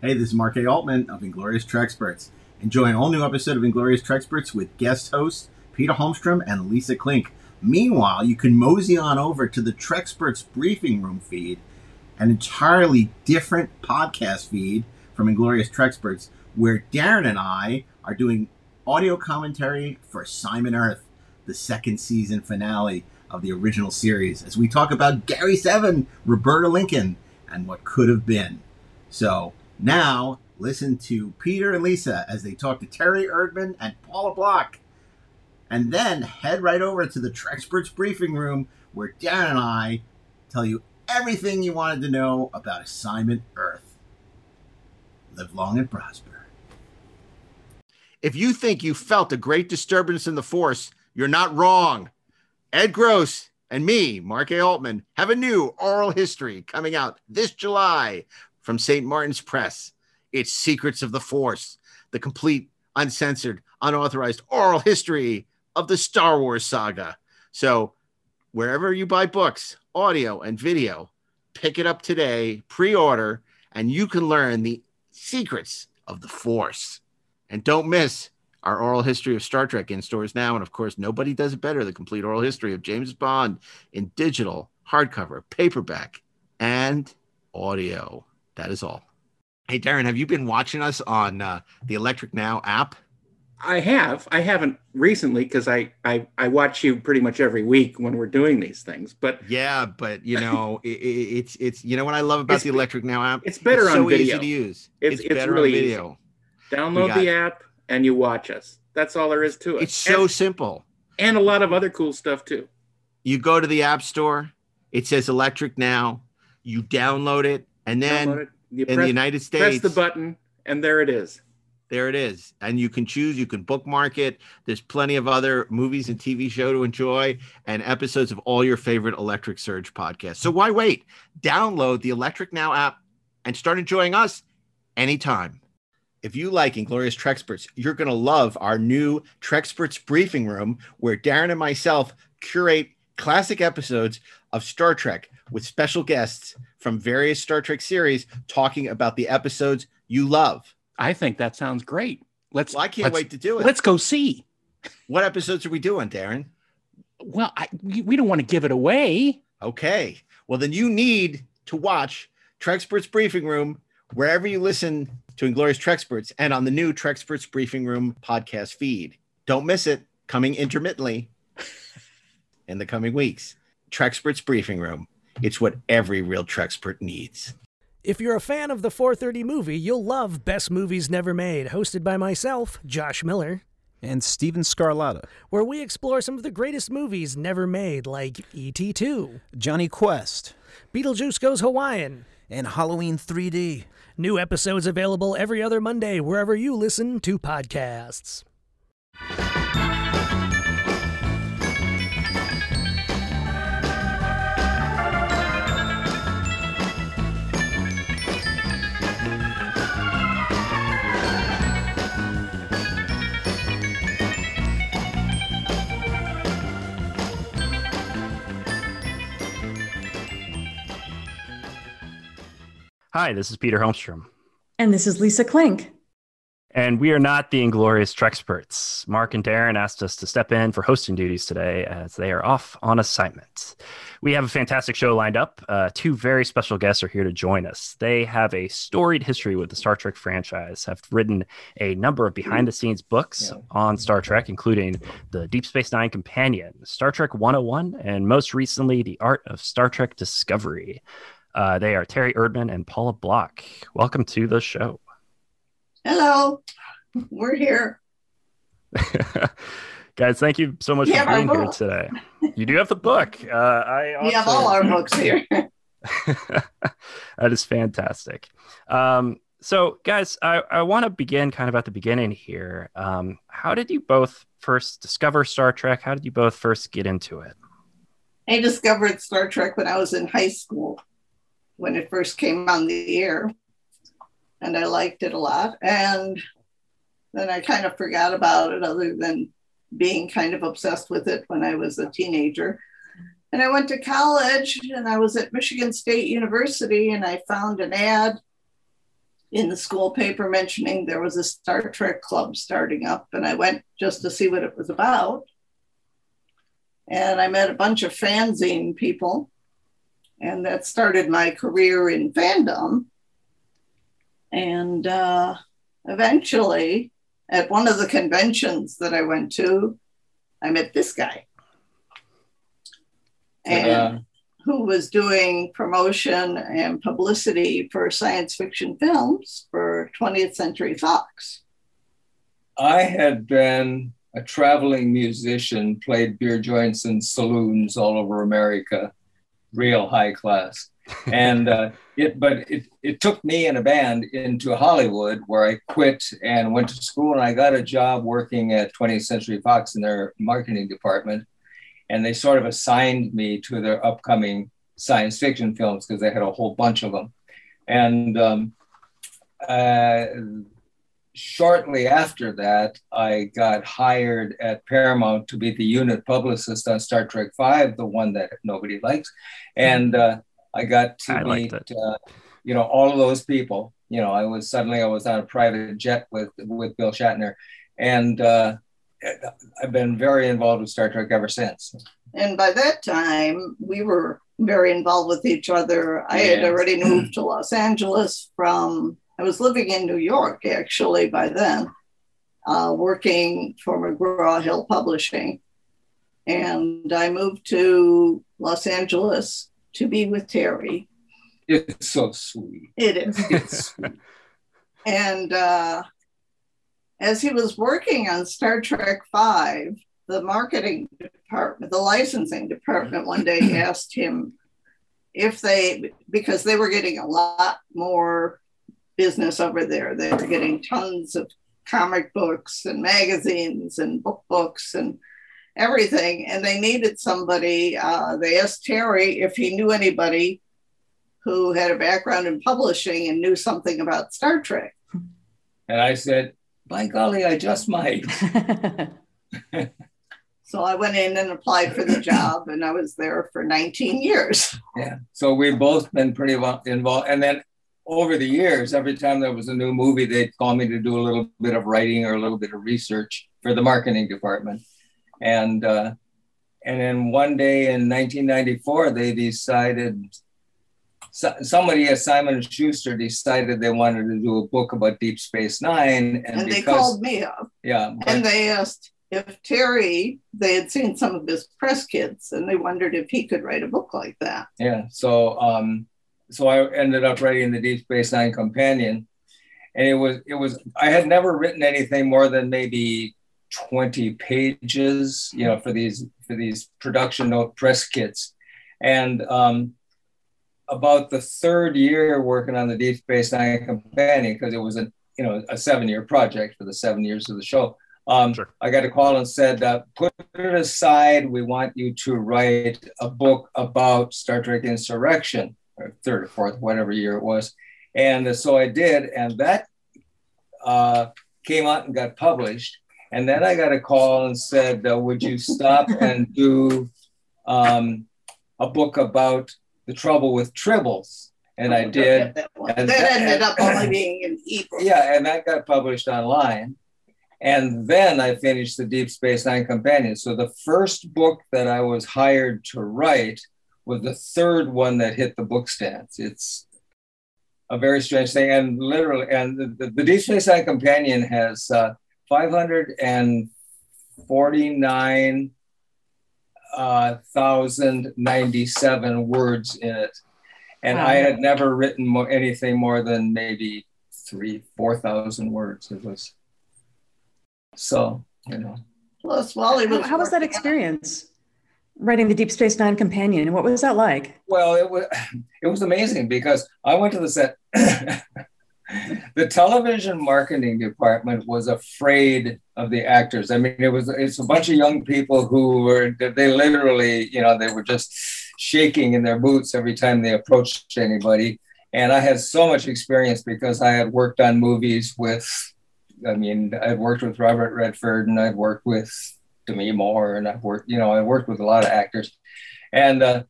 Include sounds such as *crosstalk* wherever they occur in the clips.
Hey, this is Mark A. Altman of Inglorious Trexperts. Enjoy an all new episode of Inglorious Trexperts with guest hosts Peter Holmstrom and Lisa Klink. Meanwhile, you can mosey on over to the Trexperts Briefing Room feed, an entirely different podcast feed from Inglorious Trexperts, where Darren and I are doing audio commentary for Assignment Earth, the second season finale of the original series, as we talk about Gary Seven, Roberta Lincoln, and what could have been. So, now, listen to Peter and Lisa as they talk to Terry Erdman and Paula Block. And then head right over to the Trexperts briefing room where Darren and I tell you everything you wanted to know about Assignment Earth. Live long and prosper. If you think you felt a great disturbance in the Force, you're not wrong. Ed Gross and me, Mark A. Altman, have a new oral history coming out this July from St. Martin's Press. It's Secrets of the Force, the complete, uncensored, unauthorized oral history of the Star Wars saga. So, wherever you buy books, audio, and video, pick it up today, pre order, and you can learn the secrets of the Force. And don't miss our oral history of Star Trek in stores now. And of course, nobody does it better the complete oral history of James Bond in digital, hardcover, paperback, and audio. That is all. Hey, Darren, have you been watching us on uh, the Electric Now app? I have. I haven't recently because I, I I watch you pretty much every week when we're doing these things. But yeah, but you know, *laughs* it, it's it's you know what I love about the Electric Now app. It's better it's on so video. easy to use. It's, It's, it's better really on video. easy. Download the app and you watch us. That's all there is to it. It's so and, simple. and a lot of other cool stuff too. You go to the app store. It says Electric Now. You download it, and then. In press, the United States, press the button and there it is. there it is, and you can choose. You can bookmark it. There's plenty of other movies and TV show to enjoy, and episodes of all your favorite Electric Surge podcasts. So why wait? Download the Electric Now app and start enjoying us anytime. If you like Inglorious Trexperts, you're going to love our new Trexperts briefing room where Darren and myself curate classic episodes of Star Trek with special guests from various Star Trek series talking about the episodes you love. I think that sounds great. Let's. Well, I can't let's- wait to do it. Let's go see. What episodes are we doing, Darren? Well, I, we we don't want to give it away. Okay. Well, then you need to watch Trexperts Briefing Room wherever you listen to Inglorious Trexperts and on the new Trexperts Briefing Room podcast feed. Don't miss it. Coming intermittently *laughs* in the coming weeks. Trexperts Briefing Room. It's what every real Trexpert needs. If you're a fan of the 430 movie, you'll love Best Movies Never Made, hosted by myself, Josh Miller, and Steven Scarlatta, where we explore some of the greatest movies never made, like E.T. 2, Jonny Quest, Beetlejuice Goes Hawaiian, and Halloween 3D. New episodes available every other Monday wherever you listen to podcasts. Hi, this is Peter Holmstrom, And this is Lisa Klink. and we are not the Inglorious Trexperts. Mark and Darren asked us to step in for hosting duties today as they are off on assignment. We have a fantastic show lined up. Uh, two very special guests are here to join us. They have a storied history with the Star Trek franchise, have written a number of behind the scenes books on Star Trek, including the Deep Space Nine Companion, Star Trek 101, and most recently, The Art of Star Trek Discovery. Uh, they are Terry Erdman and Paula Block. Welcome to the show. Hello, we're here. *laughs* Guys, thank you so much We for being here today. You do have the book. Uh, I also... We have all our books here. *laughs* that is fantastic. Um, so, guys, I, I want to begin kind of at the beginning here. Um, how did you both first discover Star Trek? How did you both first get into it? I discovered Star Trek when I was in high school, when it first came on the air, and I liked it a lot. And then I kind of forgot about it, other than being kind of obsessed with it when I was a teenager. And I went to college and I was at Michigan State University and I found an ad in the school paper mentioning there was a Star Trek club starting up, and I went just to see what it was about. And I met a bunch of fanzine people, and that started my career in fandom. And uh, eventually, at one of the conventions that I went to, I met this guy. And Uh, who was doing promotion and publicity for science fiction films for 20th Century Fox. I had been a traveling musician, played beer joints in saloons all over America, real high class. And uh, it, but it, it took me and a band into Hollywood where I quit and went to school and I got a job working at 20th Century Fox in their marketing department. And they sort of assigned me to their upcoming science fiction films because they had a whole bunch of them. And um, uh, shortly after that, I got hired at Paramount to be the unit publicist on Star Trek Five, the one that nobody likes, and uh, I got to I meet, uh, you know, all of those people. You know, I was suddenly I was on a private jet with with Bill Shatner, and uh, I've been very involved with Star Trek ever since. And by that time, we were very involved with each other. I had already moved to Los Angeles from, I was living in New York actually by then, uh, working for McGraw Hill Publishing. And I moved to Los Angeles to be with Terry. It's so sweet. It is. It's sweet. *laughs* And uh, as he was working on Star Trek Five, the marketing department, the licensing department, one day *clears throat* asked him if they, because they were getting a lot more business over there. They were getting tons of comic books and magazines and book books and everything. And they needed somebody. Uh, they asked Terry if he knew anybody who had a background in publishing and knew something about Star Trek. And I said, by golly, I just might. *laughs* So I went in and applied for the job, and I was there for 19 years. Yeah. So we've both been pretty well involved. And then over the years, every time there was a new movie, they'd call me to do a little bit of writing or a little bit of research for the marketing department. And uh, and then one day in 1994, they decided so, somebody at Simon Schuster decided they wanted to do a book about Deep Space Nine, and, And they called me up yeah, but- and they asked if Terry, they had seen some of his press kits, and they wondered if he could write a book like that. Yeah. So um, so I ended up writing the Deep Space Nine companion, and it was it was I had never written anything more than maybe twenty pages, you know, for these for these production note press kits, and um, about the third year working on the Deep Space Nine companion because it was a you know a seven year project for the seven years of the show. Um, Sure. I got a call and said, uh, put it aside. We want you to write a book about Star Trek Insurrection, third or fourth, whatever year it was. And so I did, and that uh, came out and got published. And then I got a call and said, uh, would you stop *laughs* and do um, a book about the trouble with tribbles? And I did. That. And that that- ended up only being an ebook. Yeah, and that got published online. And then I finished the Deep Space Nine Companion. So the first book that I was hired to write was the third one that hit the book stands. It's a very strange thing. And literally, and the, the, the Deep Space Nine Companion has uh, 549 uh, 1,097 words in it. And I had never written more, anything more than maybe three, 4,000 words. It was so, you know. Plus, while he was How, how was that working on- experience? Writing the Deep Space Nine companion. What was that like? Well, it was it was amazing because I went to the set. *coughs* the television marketing department was afraid of the actors. I mean, it was it's a bunch of young people who were they literally, you know, they were just shaking in their boots every time they approached anybody. And I had so much experience because I had worked on movies with, I mean, I'd worked with Robert Redford and I'd worked with Demi Moore, and I've worked, you know, I worked with a lot of actors. And uh,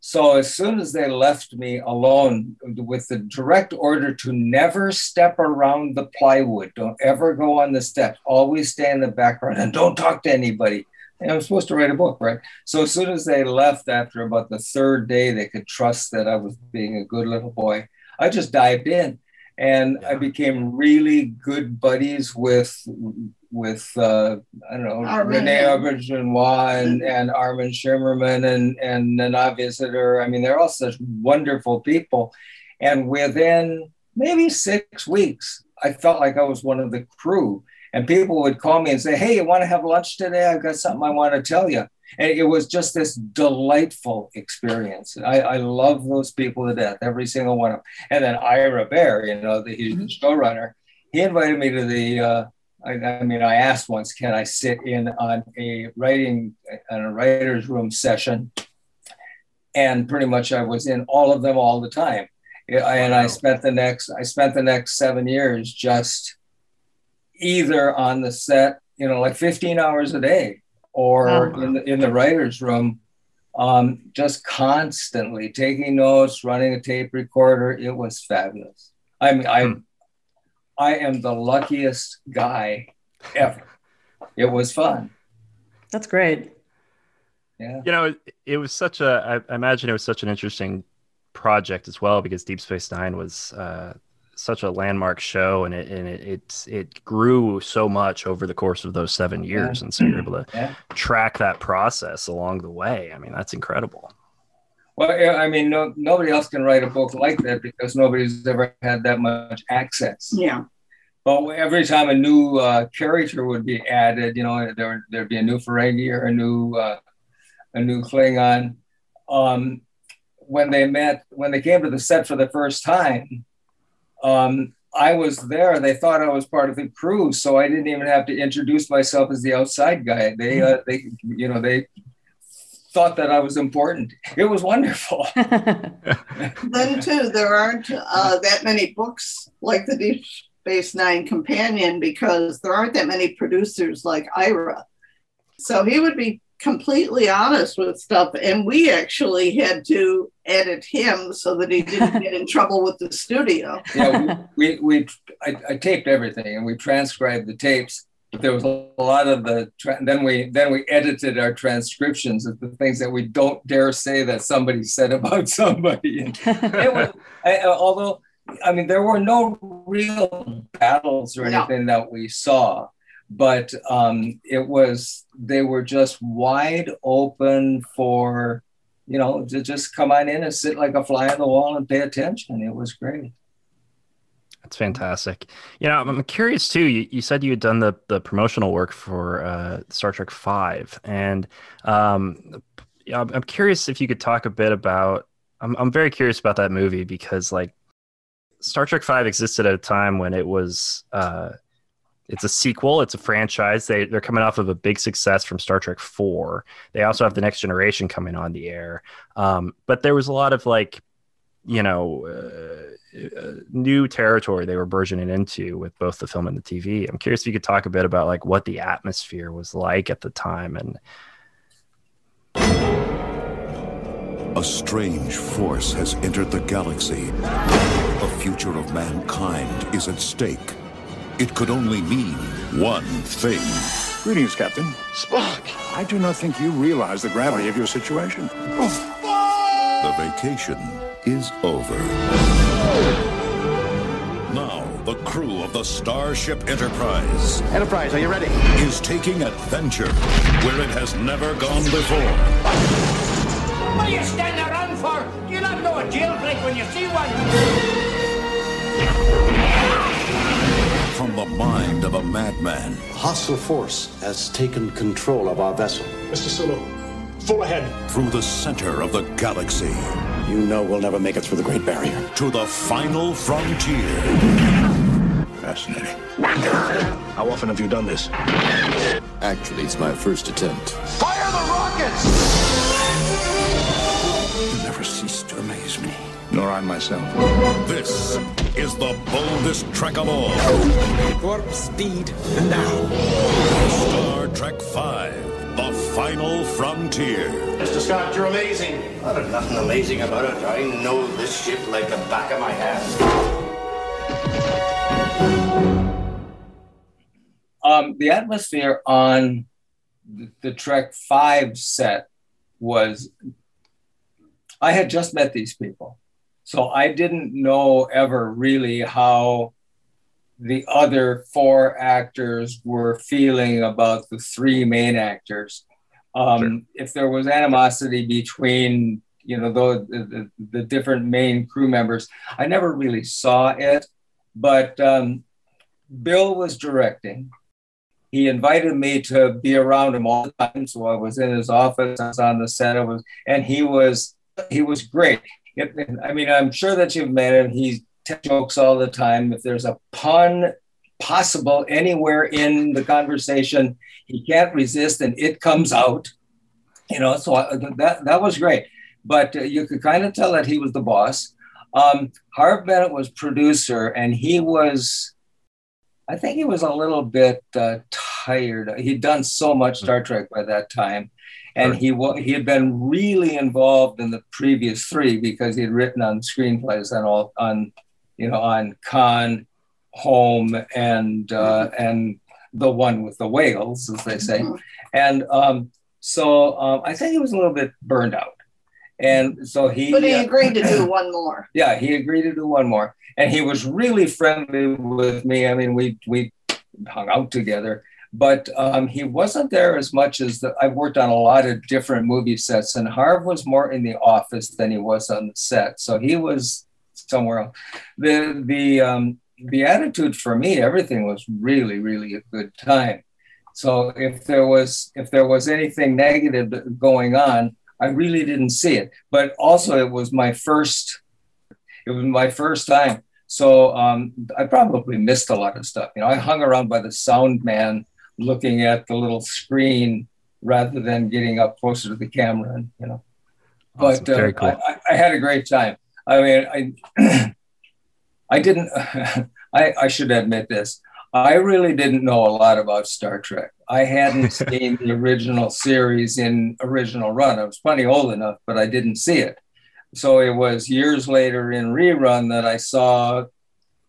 So as soon as they left me alone with the direct order to never step around the plywood, don't ever go on the steps, always stay in the background and don't talk to anybody. And I'm supposed to write a book, right? So as soon as they left after about the third day, they could trust that I was being a good little boy. I just dived in and I became really good buddies with with uh, I don't know Armin. Rene Auberjonois and, *laughs* and Armin Shimerman and and Nana Visitor. I mean, they're all such wonderful people. And within maybe six weeks, I felt like I was one of the crew. And people would call me and say, "Hey, you want to have lunch today? I've got something I want to tell you." And it was just this delightful experience. I, I love those people to death, every single one of them. And then Ira Behr, you know, the, the showrunner, he invited me to the. Uh, I, I mean, I asked once, can I sit in on a writing on a writer's room session? And pretty much, I was in all of them all the time. And I spent the next, I spent the next seven years just either on the set, you know, like 15 hours a day, or Wow. in the in the writer's room, um, just constantly taking notes, running a tape recorder. It was fabulous. I mean, I I am the luckiest guy ever. It was fun. That's great. Yeah. You know, it, it was such a. I, I imagine it was such an interesting project as well because Deep Space Nine was uh, such a landmark show, and it and it it, it grew so much over the course of those seven years, and so you're able to *clears throat* Yeah. track that process along the way. I mean, that's incredible. Well, yeah, I mean, no, nobody else can write a book like that because nobody's ever had that much access. Yeah. But every time a new uh, character would be added, you know, there there'd be a new Ferengi or a new uh, a new Klingon. Um, when they met, when they came to the set for the first time, um, I was there. They thought I was part of the crew, so I didn't even have to introduce myself as the outside guy. They, uh, they, you know, they thought that I was important. It was wonderful. *laughs* then too, there aren't uh, that many books like the Deep Space Nine Companion because there aren't that many producers like Ira. So he would be completely honest with stuff, and we actually had to edit him so that he didn't get in trouble with the studio. *laughs* yeah, we, we, we I, I taped everything and we transcribed the tapes. But there was a lot of the tra- then we then we edited our transcriptions of the things that we don't dare say that somebody said about *laughs* somebody. And it was, I, although I mean there were no real battles or No. anything that we saw, but um, it was they were just wide open for you know to just come on in and sit like a fly on the wall and pay attention. It was great. That's fantastic. You know, I'm curious too. You, you said you had done the the promotional work for uh, Star Trek Five, and um, I'm curious if you could talk a bit about. I'm I'm very curious about that movie because like Star Trek Five existed at a time when it was. Uh, it's a sequel. It's a franchise. They they're coming off of a big success from Star Trek Four. They also have the Next Generation coming on the air. Um, but there was a lot of like, you know, uh, uh, new territory they were burgeoning into with both the film and the TV. I'm curious if you could talk a bit about like what the atmosphere was like at the time and A strange force has entered the galaxy. The future of mankind is at stake. It could only mean one thing. Greetings, Captain. Spock! I do not think you realize the gravity of your situation. Oh, the vacation is over. Now, the crew of the Starship Enterprise Enterprise, are you ready? is taking adventure where it has never gone before. What are you standing around for? Do you not know a jailbreak when you see one? From the mind of a madman Hostile force has taken control of our vessel. Mr. Sulu, full ahead. through the center of the galaxy You know we'll never make it through the Great Barrier. to the final frontier. Fascinating. How often have you done this? Actually, it's my first attempt. Fire the rockets! You never cease to amaze me. Nor I myself. This is the boldest trek of all. Warp speed now. Star Trek V The Final Frontier. Mr. Scott, you're amazing. Oh, there's nothing amazing about it. I know this ship like the back of my hand. Um, the atmosphere on the, the Trek 5 set was I had just met these people. So I didn't know ever really how the other four actors were feeling about the three main actors. Um, sure. If there was animosity between, you know, the, the, the, different main crew members, I never really saw it. But um, Bill was directing. He invited me to be around him all the time. So I was in his office, I was on the set, I was, and he was he was great. I mean, I'm sure that you've met him. He jokes all the time. If there's a pun possible anywhere in the conversation, he can't resist and it comes out. You know, so I, that that was great. But uh, you could kind of tell that he was the boss. Um, Harve Bennett was producer, and he was, I think he was a little bit uh, tired. He'd done so much Star Trek by that time, and he he had been really involved in the previous three because he had written on screenplays and all on you know on Khan, Home, and uh, mm-hmm. and the one with the whales, as they say, mm-hmm. and um, so um, I think he was a little bit burned out. And so he, but he uh, agreed to do *clears throat* one more. Yeah, he agreed to do one more, and he was really friendly with me. I mean, we we hung out together, but um, he wasn't there as much as the, I've worked on a lot of different movie sets, and Harve was more in the office than he was on the set. So he was somewhere else. The the um, the attitude for me, everything was really really a good time. So if there was if there was anything negative going on, I really didn't see it. But also, it was my first it was my first time. So um, I probably missed a lot of stuff. You know, I hung around by the sound man looking at the little screen rather than getting up closer to the camera and you know. Awesome. but uh, cool. I, I, had a great time. I mean i *clears throat* i didn't *laughs* I, I should admit this. I really didn't know a lot about star trek. I hadn't *laughs* seen the original series in original run. I was plenty old enough but i didn't see it. So it was years later in rerun that i saw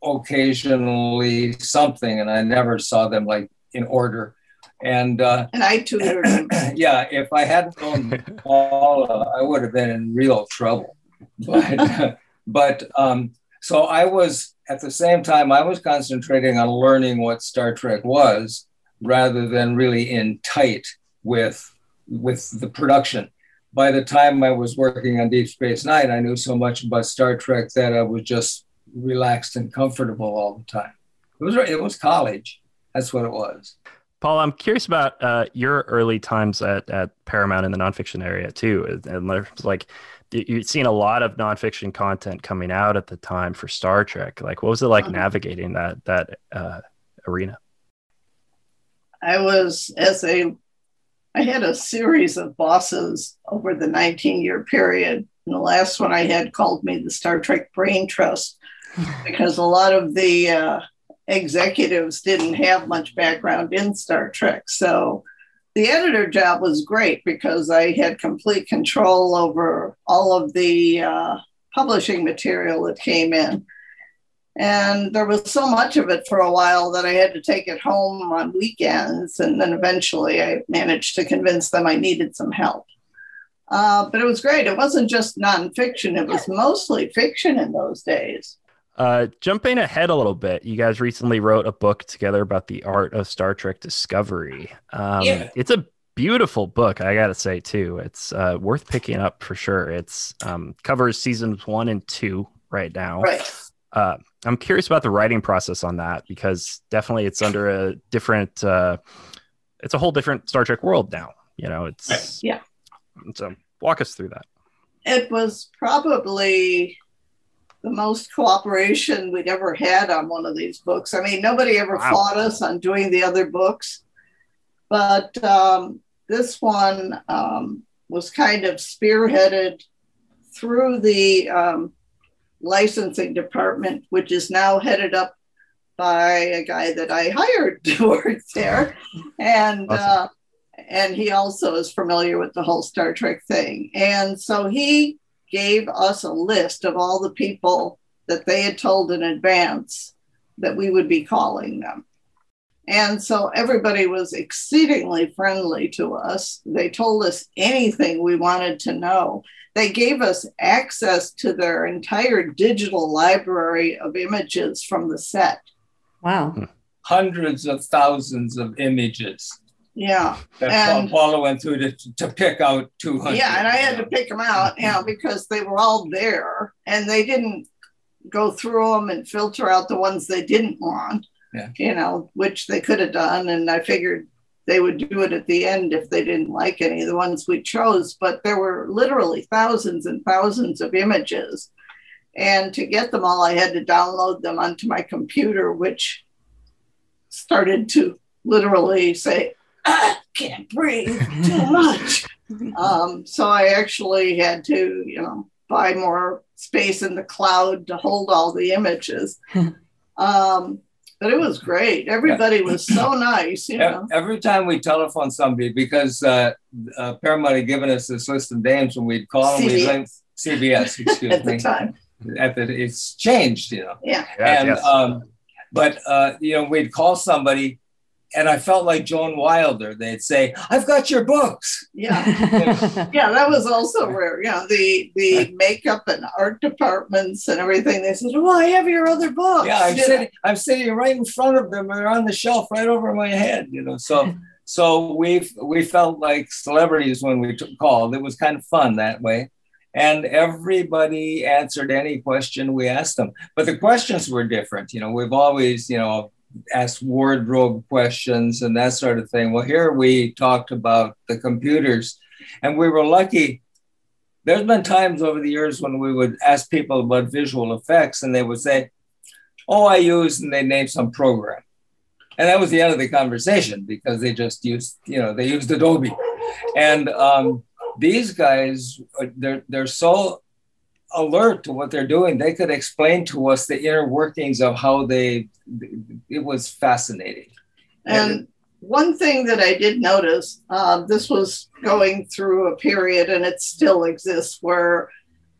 occasionally something and i never saw them like in order. And uh, and I tutored him. *clears throat* yeah, if I hadn't known Paula, I would have been in real trouble. But *laughs* but um, so I was at the same time I was concentrating on learning what Star Trek was rather than really in tight with with the production. By the time I was working on Deep Space Nine, I knew so much about Star Trek that I was just relaxed and comfortable all the time. It was it was college. That's what it was. Paul, I'm curious about uh, your early times at, at Paramount in the nonfiction area too. And there's like, you've seen a lot of nonfiction content coming out at the time for Star Trek. Like, what was it like uh-huh. navigating that that uh, arena? I was as a, I had a series of bosses over the 19 year period. And the last one I had called me the Star Trek Brain Trust *laughs* because a lot of the uh, executives didn't have much background in Star Trek. So the editor job was great because I had complete control over all of the uh, publishing material that came in. And there was so much of it for a while that I had to take it home on weekends. And then eventually I managed to convince them I needed some help. Uh, but it was great. It wasn't just nonfiction, it was mostly fiction in those days. Uh, jumping ahead a little bit, you guys recently wrote a book together about the art of Star Trek Discovery. Um, yeah. It's a beautiful book, I gotta say too. It's uh, worth picking up for sure. It's um, covers seasons one and two right now. Right. Uh, I'm curious about the writing process on that because definitely it's under a different. Uh, it's a whole different Star Trek world now. You know, it's yeah. So walk us through that. It was probably the most cooperation we'd ever had on one of these books. I mean, nobody ever wow. fought us on doing the other books, but um, this one um, was kind of spearheaded through the um, licensing department, which is now headed up by a guy that I *laughs* hired to work there, and awesome. uh, and he also is familiar with the whole Star Trek thing. And so he gave us a list of all the people that they had told in advance that we would be calling them. And so everybody was exceedingly friendly to us. They told us anything we wanted to know. They gave us access to their entire digital library of images from the set. Wow. Hundreds of thousands of images Yeah. that And- Paula went through to, to pick out 200. Yeah, and I had to pick them out, you know, because they were all there and they didn't go through them and filter out the ones they didn't want, Yeah. you know, which they could have done. And I figured they would do it at the end if they didn't like any of the ones we chose. But there were literally thousands and thousands of images. And to get them all, I had to download them onto my computer, which started to literally say, I can't breathe too much. Um, so I actually had to, you know, buy more space in the cloud to hold all the images. *laughs* um, but it was great. Everybody was so *clears throat* nice, you E- know. Every time we telephone somebody, because uh, uh, Paramount had given us this list of names when we'd call them, we'd CBS. CBS, excuse *laughs* At the me. time. At the, it's changed, you know. Yeah. Yes, and yes. um, but uh, you know, we'd call somebody, and I felt like Joan Wilder. They'd say, "I've got your books." Yeah. *laughs* yeah, that was also rare. Know, the the makeup and art departments and everything. They said, "Oh, I have your other books." Yeah, I'm sitting, I'm sitting right in front of them. They're on the shelf right over my head, you know. So, so we we felt like celebrities when we took called. It was kind of fun that way, and everybody answered any question we asked them. But the questions were different. You know, we've always, you know, asked wardrobe questions and that sort of thing. Well, here we talked about the computers, and we were lucky there's been times over the years when we would ask people about visual effects and they would say, Oh, I use, and they name some program. And that was the end of the conversation because they just used, you know, they used Adobe. And um, these guys, uh, they're, they're so alert to what they're doing. They could explain to us the inner workings of how they, it was fascinating. And one thing that I did notice, uh, this was going through a period and it still exists where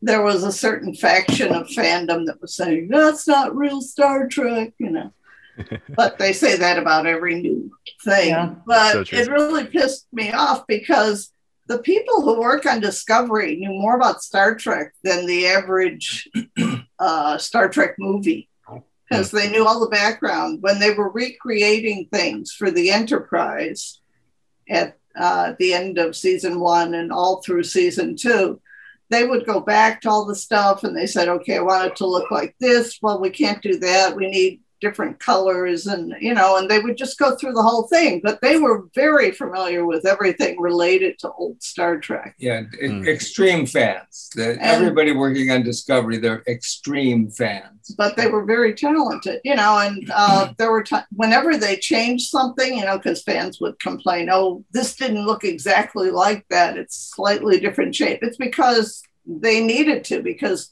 there was a certain faction of fandom that was saying, that's not real Star Trek, you know. *laughs* but they say that about every new thing. Yeah. But So it really pissed me off because the people who work on Discovery knew more about Star Trek than the average *clears throat* uh, Star Trek movie because they knew all the background when they were recreating things for the Enterprise at uh, the end of season one and all through season two. They would go back to all the stuff and they said, okay, I want it to look like this. Well, we can't do that. We need different colors and, you know, and they would just go through the whole thing. But they were very familiar with everything related to old Star Trek. Yeah, e- extreme fans. The, everybody working on Discovery, they're extreme fans. but they were very talented, you know. And uh, there were times whenever they changed something, you know, because fans would complain, "Oh, this didn't look exactly like that. It's slightly different shape." It's because they needed to because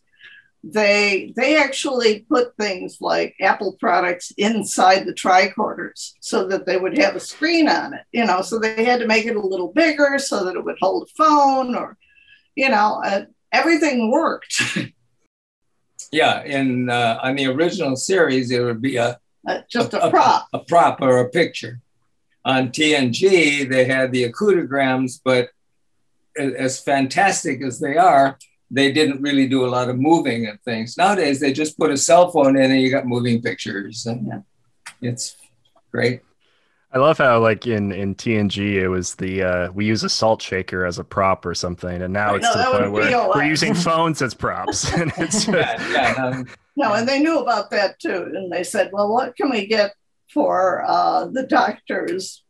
they they actually put things like Apple products inside the tricorders so that they would have a screen on it, you know. So they had to make it a little bigger so that it would hold a phone, or you know, uh, everything worked. *laughs* Yeah, in uh, on the original series, it would be a Uh, just a prop. a prop or a picture. On TNG, they had the Okudagrams, but as fantastic as they are, they didn't really do a lot of moving and things. Nowadays, they just put a cell phone in and you got moving pictures, and yeah, it's great. I love how like in in TNG it was the uh, we use a salt shaker as a prop or something, and now Right, it's no, to the point where we're using phones as props, *laughs* and it's *laughs* Yeah, yeah, um, No, and they knew about that too. And they said, well, what can we get for uh, the doctor's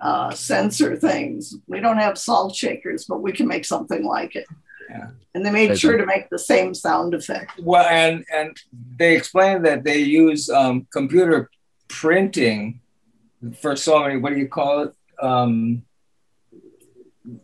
uh, sensor things? We don't have salt shakers, but we can make something like it. Yeah. And they made They sure do. to make the same sound effect. Well, and and they explained that they use um, computer printing for so many. What do you call it? Um,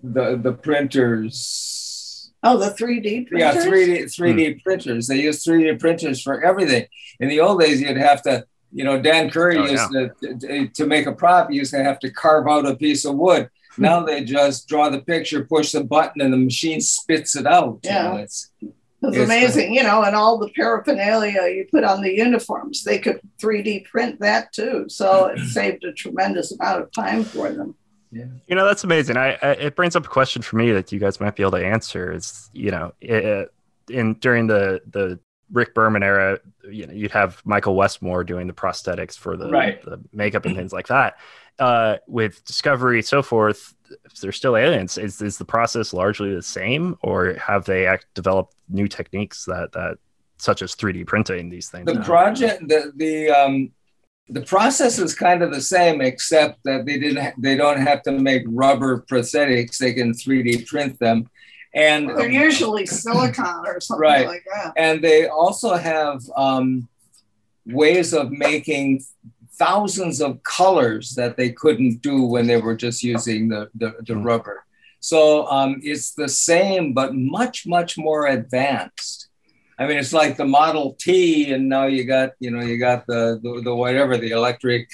the the printers. Oh, the 3D printers? Yeah, three D three D printers. They use three D printers for everything. In the old days, you'd have to, you know, Dan Curry Oh, used to, to to make a prop. You used to have to carve out a piece of wood. Now they just draw the picture, push the button, and the machine spits it out. you Yeah. know, it's It's It's amazing, you know, and all the paraphernalia you put on the uniforms, they could 3D print that too. So it *clears throat* saved a tremendous amount of time for them. Yeah. You know, that's amazing. I, I it brings up a question for me that you guys might be able to answer. Is you know, it, in during the the Rick Berman era, you know, you'd have Michael Westmore doing the prosthetics for the Right. the makeup and things like that. Uh, with Discovery, so forth, if they're still aliens. Is is the process largely the same, or have they act, developed new techniques that that such as 3D printing these things? the now? project the the um the process is kind of the same except that they didn't they don't have to make rubber prosthetics they can 3d print them and They're usually silicon or something Right. like that. and they also have um, ways of making thousands of colors that they couldn't do when they were just using the, the, the rubber. So um, it's the same, but much, much more advanced. I mean, it's like the Model T, and now you got, you know, you got the, the, the whatever, the electric.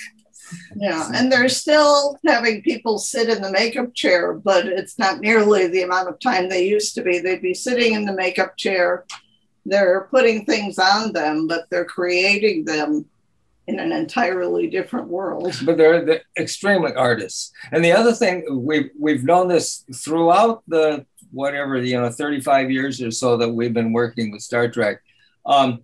Yeah, and they're still having people sit in the makeup chair, but it's not nearly the amount of time they used to be. They'd be sitting in the makeup chair, they're putting things on them, but they're creating them in an entirely different world. but they're, they're extremely artists. And the other thing we've we've known this throughout the whatever you know 35 years or so that we've been working with Star Trek. Um,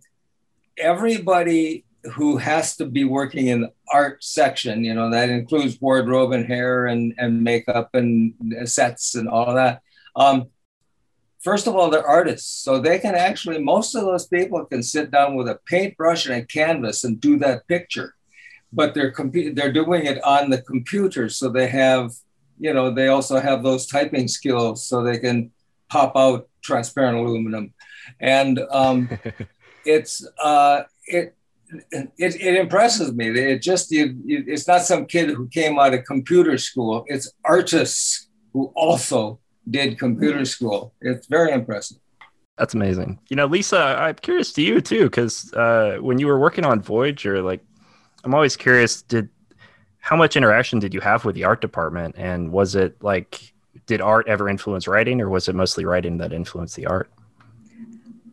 everybody who has to be working in the art section, you know, that includes wardrobe and hair and, and makeup and sets and all that. Um, first of all, they're artists. So they can actually, most of those people can sit down with a paintbrush and a canvas and do that picture. But they're compu- they're doing it on the computer. So they have, you know, they also have those typing skills so they can pop out transparent aluminum. And um, *laughs* it's uh, it, it it impresses me. It just you, you, it's not some kid who came out of computer school. It's artists who also did computer school. It's very impressive. That's amazing. You know, Lisa, I'm curious to you too, because uh, when you were working on Voyager, like, I'm always curious. Did how much interaction did you have with the art department, and was it like, did art ever influence writing, or was it mostly writing that influenced the art?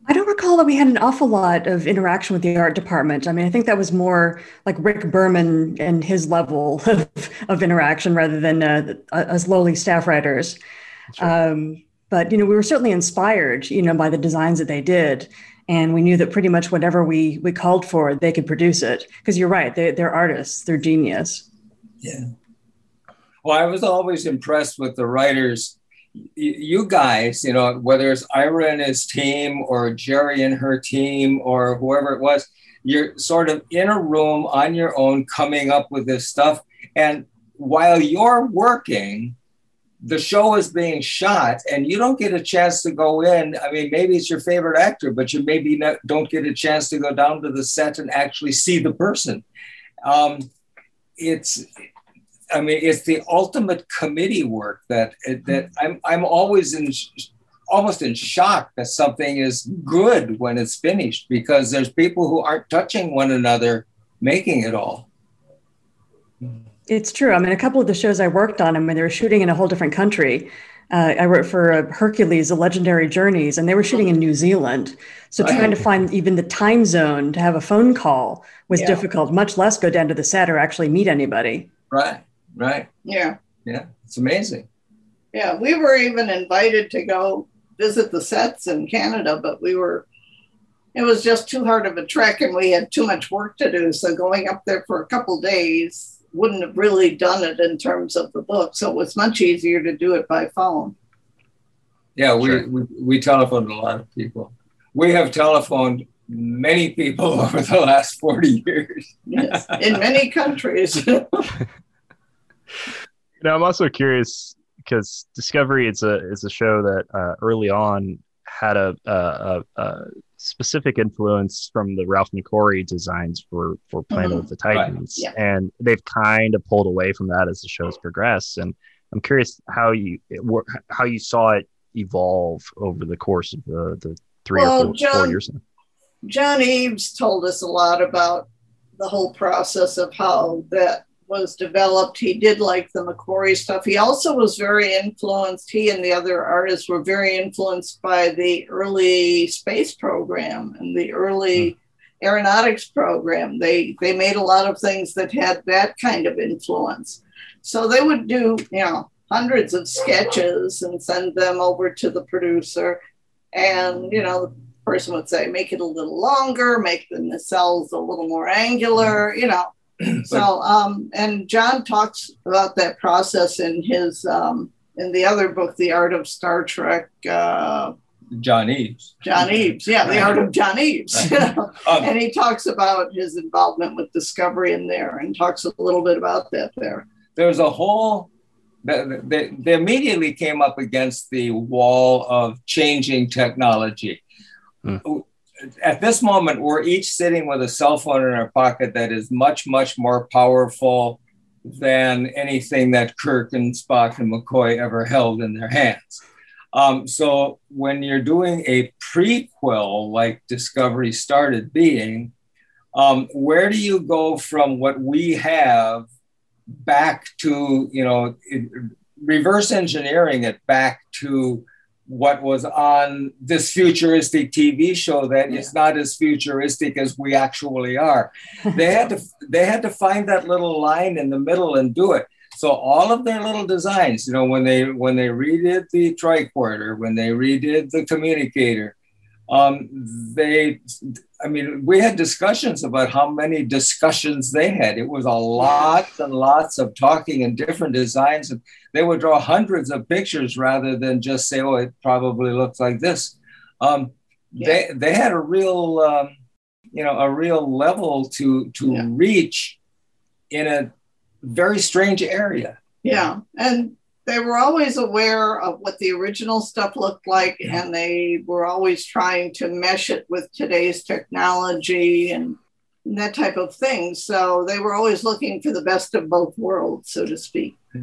I don't recall that we had an awful lot of interaction with the art department. I mean, I think that was more like Rick Berman and his level *laughs* of, of interaction rather than uh, us lowly staff writers. Um, but you know, we were certainly inspired, you know, by the designs that they did, and we knew that pretty much whatever we we called for, they could produce it. Because you're right, they, they're artists, they're genius. Yeah. Well, I was always impressed with the writers. You guys, you know, whether it's Ira and his team or Jeri and her team or whoever it was, you're sort of in a room on your own coming up with this stuff. And while you're working, the show is being shot and you don't get a chance to go in. I mean, maybe it's your favorite actor, but you maybe not, don't get a chance to go down to the set and actually see the person. Um, it's I mean, it's the ultimate committee work that that I'm I'm always in almost in shock that something is good when it's finished because there's people who aren't touching one another making it all. It's true. I mean, a couple of the shows I worked on, I mean, they were shooting in a whole different country. Uh, I worked for uh, Hercules, The Legendary Journeys, and they were shooting in New Zealand. So trying to find even the time zone to have a phone call was Yeah. difficult, much less go down to the set or actually meet anybody. Right, right. Yeah. Yeah, it's amazing. Yeah, we were even invited to go visit the sets in Canada, but we were, it was just too hard of a trek and we had too much work to do. So going up there for a couple days wouldn't have really done it in terms of the book. So it was much easier to do it by phone. Yeah, we, we, we telephoned a lot of people. We have telephoned many people *laughs* over the last 40 years. Yes, in many countries. *laughs* You know, I'm also curious because Discovery is a is a show that uh, early on had a, a, a, a specific influence from the Ralph McQuarrie designs for for Planet Mhm. of the Right, Titans, yeah. and they've kind of pulled away from that as the show's progressed. And I'm curious how you it, how you saw it evolve over the course of the the three Well, or four, four John- years. now. John Eaves told us a lot about the whole process of how that was developed. He did like the McQuarrie stuff. He also was very influenced, he and the other artists were very influenced by the early space program and the early hmm. aeronautics program. They they made a lot of things that had that kind of influence. So they would do, you know, hundreds of sketches and send them over to the producer. And, you know, the person would say, make it a little longer, make the nacelles a little more angular, you know. *clears throat* so um and John talks about that process in his um in the other book, The Art of Star Trek uh John Eaves. John Eaves. Yeah, the art of John Eaves. *laughs* Um, and he talks about his involvement with Discovery in there and talks a little bit about that there. there's a whole they, they, they immediately came up against the wall of changing technology at this moment we're each sitting with a cell phone in our pocket that is much much more powerful than anything that kirk and spock and mccoy ever held in their hands. Um, so when you're doing a prequel like discovery started being um, where do you go from what we have back to you know reverse engineering it back to what was on this futuristic TV show That that is not as futuristic as we actually are. They had to *laughs* they had to find that little line in the middle and do it. So all of their little designs, you know, when they when they redid the tricorder, when they redid the communicator, um, they, I mean, we had discussions about how many discussions they had. It was a lot and lots of talking and different designs, and they would draw hundreds of pictures rather than just say, "Oh, it probably looks like this." Um, They they had a real, um, you know, a real level to to reach in a very strange area. Yeah. And they were always aware of what the original stuff looked like, and they were always trying to mesh it with today's technology and that type of thing. So they were always looking for the best of both worlds, so to speak. yeah.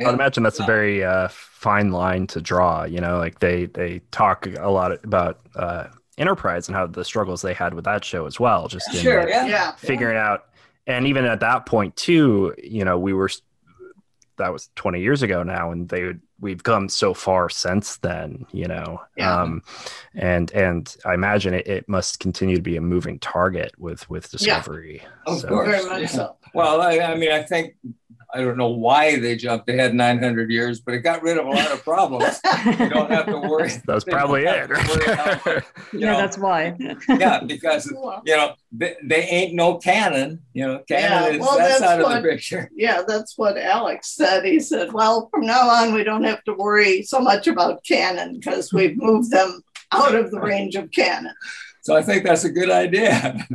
I'd imagine that's a very uh, fine line to draw. You know, like they they talk a lot about uh, Enterprise and how the struggles they had with that show as well. Just in, Sure, like, yeah. Yeah. figuring out, and even at that point too, you know, we were that was 20 years ago now, and they would we've come so far since then. You know, Yeah. um, and and I imagine it, it must continue to be a moving target with with Discovery. yeah. Of So- course. Very much yeah. so. Well, I, I mean, I think I don't know why they jumped ahead 900 years, but it got rid of a lot of problems. *laughs* you don't have to worry. *laughs* That's probably it. about what- *laughs* you Yeah, know, that's why. yeah, because you know they, they ain't no canon. You know, canon Yeah, is well, that's, that's out of what- the picture. Yeah, that's what Alex said. He said, well, from now on, we don't have to worry so much about canon because we've moved them out of the range of canon. So I think that's a good idea.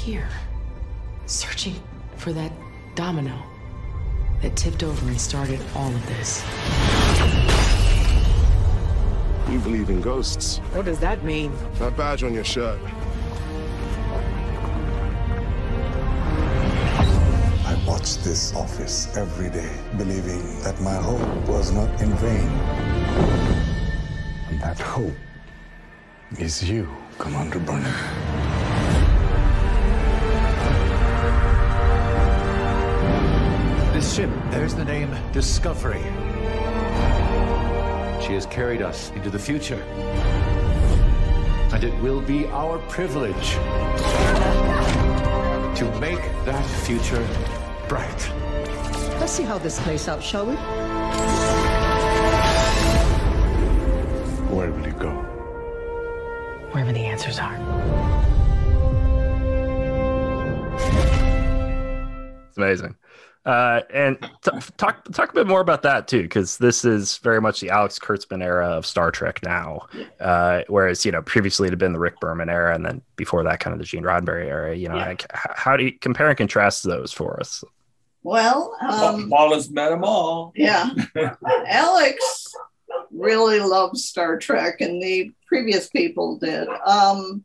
Spent a year searching for that domino that tipped over and started all of this. You believe in ghosts. What does that mean? That badge on your shirt. I watched this office every day, believing that my hope was not in vain. And that hope is you, Commander Burnham. Ship bears the name Discovery. She has carried us into the future. And it will be our privilege to make that future bright. Let's see how this plays out, shall we? Where will you go? Wherever the answers are. It's amazing. Uh, and t- talk talk a bit more about that too, because this is very much the Alex Kurtzman era of Star Trek now. Uh, whereas you know previously it had been the Rick Berman era, and then before that, kind of the Gene Roddenberry era. You know, Yeah. like, how do you compare and contrast those for us? Well, um, Paul has met them all. yeah, Alex really loves Star Trek, and the previous people did. Um,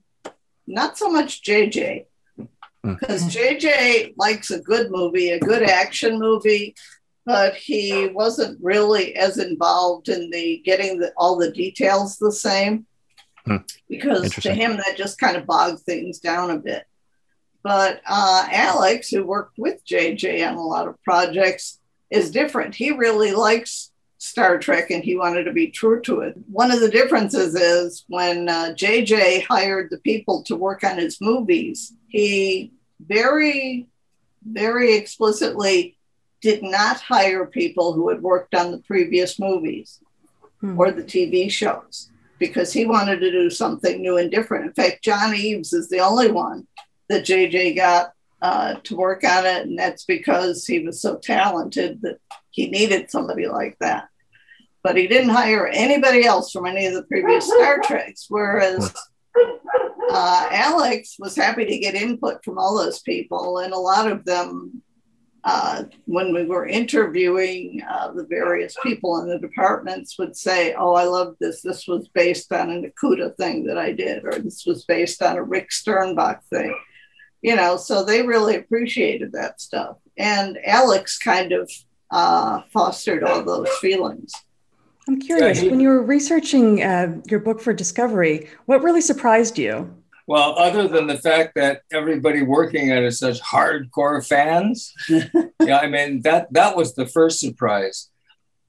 not so much JJ, because JJ likes a good movie, a good action movie, but he wasn't really as involved in the getting the, all the details the same. Hmm. because to him that just kind of bogged things down a bit. But uh, Alex, who worked with JJ on a lot of projects, is different. He really likes Star Trek and he wanted to be true to it. One of the differences is when uh, JJ hired the people to work on his movies, he very, very explicitly did not hire people who had worked on the previous movies or the TV shows because he wanted to do something new and different. In fact, John Eaves is the only one that JJ got uh, to work on it, and that's because he was so talented that he needed somebody like that. But he didn't hire anybody else from any of the previous *laughs* Star Treks, whereas uh, Alex was happy to get input from all those people, and a lot of them uh, when we were interviewing uh, the various people in the departments would say, "Oh, I love this. This was based on an Okuda thing that I did, or this was based on a Rick Sternbach thing." You know, so they really appreciated that stuff, and Alex kind of uh, fostered all those feelings. I'm curious, he- when you were researching uh, your book for Discovery, what really surprised you? Well, other than the fact that everybody working on it is such hardcore fans, *laughs* yeah, I mean that that was the first surprise.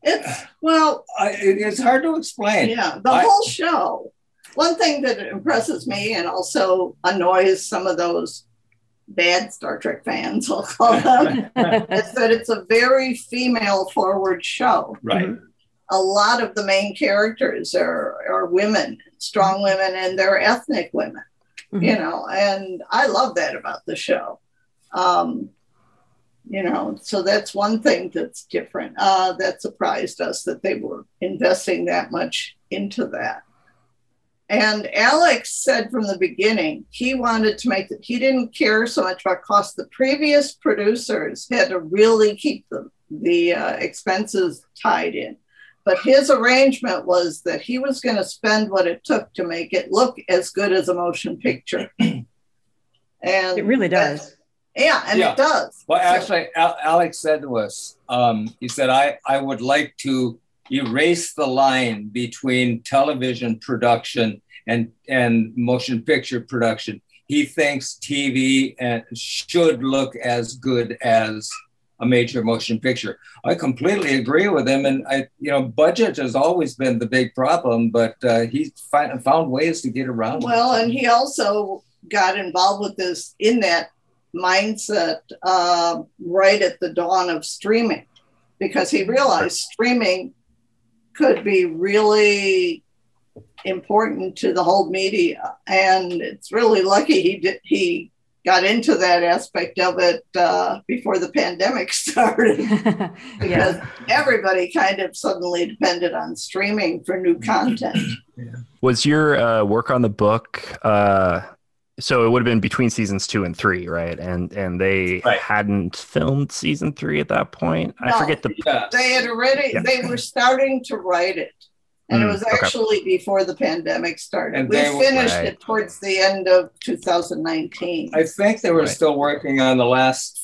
It's well, I, it- it's hard to explain. Yeah, the I- whole show. One thing that impresses me and also annoys some of those bad Star Trek fans, *laughs* I'll call them, *laughs* is that it's a very female forward show. Right. A lot of the main characters are, are women, strong women, and they're ethnic women, you know, and I love that about the show. Um, you know, so that's one thing that's different. Uh, that surprised us that they were investing that much into that. And Alex said from the beginning he wanted to make it, he didn't care so much about cost. The previous producers had to really keep the, the uh, expenses tied in. But his arrangement was that he was going to spend what it took to make it look as good as a motion picture. *clears throat* and It really does. Yeah, and Yeah. it does. Well, actually, Al- Alex said to us, um, he said, I, I would like to erase the line between television production and, and motion picture production. He thinks TV and should look as good as a major motion picture. I completely agree with him. And I, you know, budget has always been the big problem, but uh, fi- found ways to get around it. Well, and he also got involved with this in that mindset uh, right at the dawn of streaming because he realized streaming could be really important to the whole media and it's really lucky he did he got into that aspect of it uh, before the pandemic *laughs* started *laughs* because everybody kind of suddenly depended on streaming for new content Was your uh, work on the book? Uh, so it would have been between seasons two and three, right? And and they hadn't filmed season three at that point. I forget the. Yeah. they had already Yeah. they were starting to write it and it Mm, was okay. actually before the pandemic started And we they were- finished Right. it towards the end of 2019 I think they were Right. still working on the last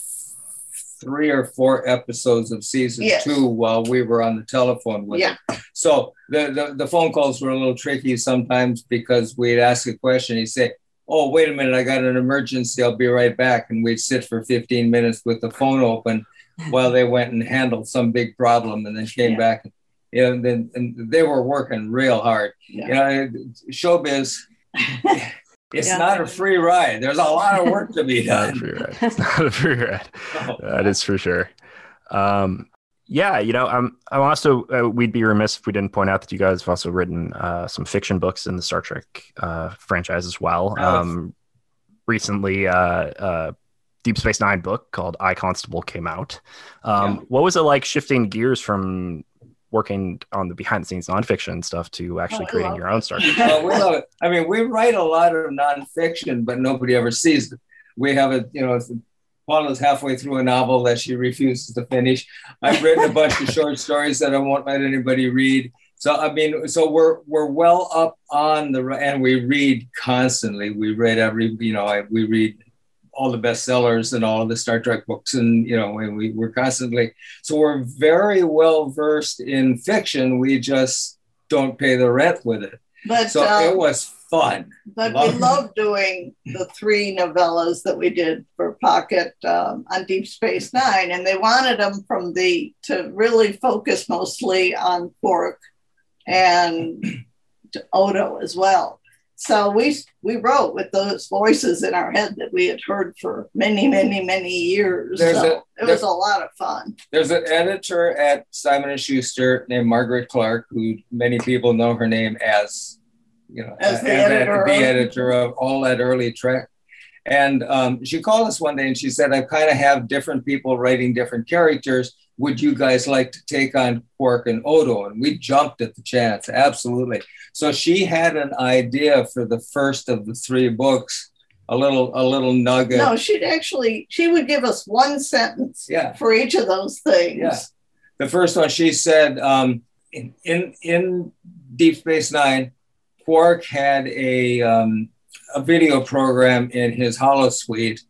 three or four episodes of season Yes. two while we were on the telephone with Yeah. him. So the, the, the phone calls were a little tricky sometimes because we'd ask a question. He'd say, Oh, wait a minute, I got an emergency. I'll be right back. And we'd sit for 15 minutes with the phone open while they went and handled some big problem and then came back. You know, and then and they were working real hard. You know, showbiz, *laughs* it's Yeah. not a free ride. There's a lot of work to be Not a done. free ride. It's not a free ride. That is for sure. Um, yeah, you know, I'm. I'm also. Uh, we'd be remiss if we didn't point out that you guys have also written uh, some fiction books in the Star Trek uh, franchise as well. Oh. Um, recently, uh, uh, Deep Space Nine book called I Constable came out. Um, What was it like shifting gears from working on the behind the scenes nonfiction stuff to actually Oh, creating your own *laughs* Trek? Well, we love it. I mean, we write a lot of nonfiction, but nobody ever sees it. We have a, you know, Paula's halfway through a novel that she refuses to finish. I've written a bunch of short stories that I won't let anybody read. So I mean, so we're we're well up on the and we read constantly. We read every, you know, I, we read all the bestsellers and all the Star Trek books, and you know, and we we're constantly so we're very well versed in fiction. We just don't pay the rent with it. But, so um, it was fun. But Love- we love doing the three novellas that we did for Pocket um, on Deep Space Nine, and they wanted them from the to really focus mostly on Quark and to *clears throat* Odo as well. So we we wrote with those voices in our head that we had heard for many, many, many years. There's so a- it was a lot of fun. There's an editor at Simon and Schuster named Margaret Clark, who many people know her name as, you know, As the editor the of- editor of all that early Trek. And um, she called us one day and she said, I kind of have different people writing different characters. Would you guys like to take on Quark and Odo? And we jumped at the chance, absolutely. So she had an idea for the first of the three books, a little a little nugget. No, she'd actually she would give us one sentence Yeah. for each of those things. Yeah. The first one, she said, um, in, in in Deep Space Nine, Quark had a um, a video program in his holosuite,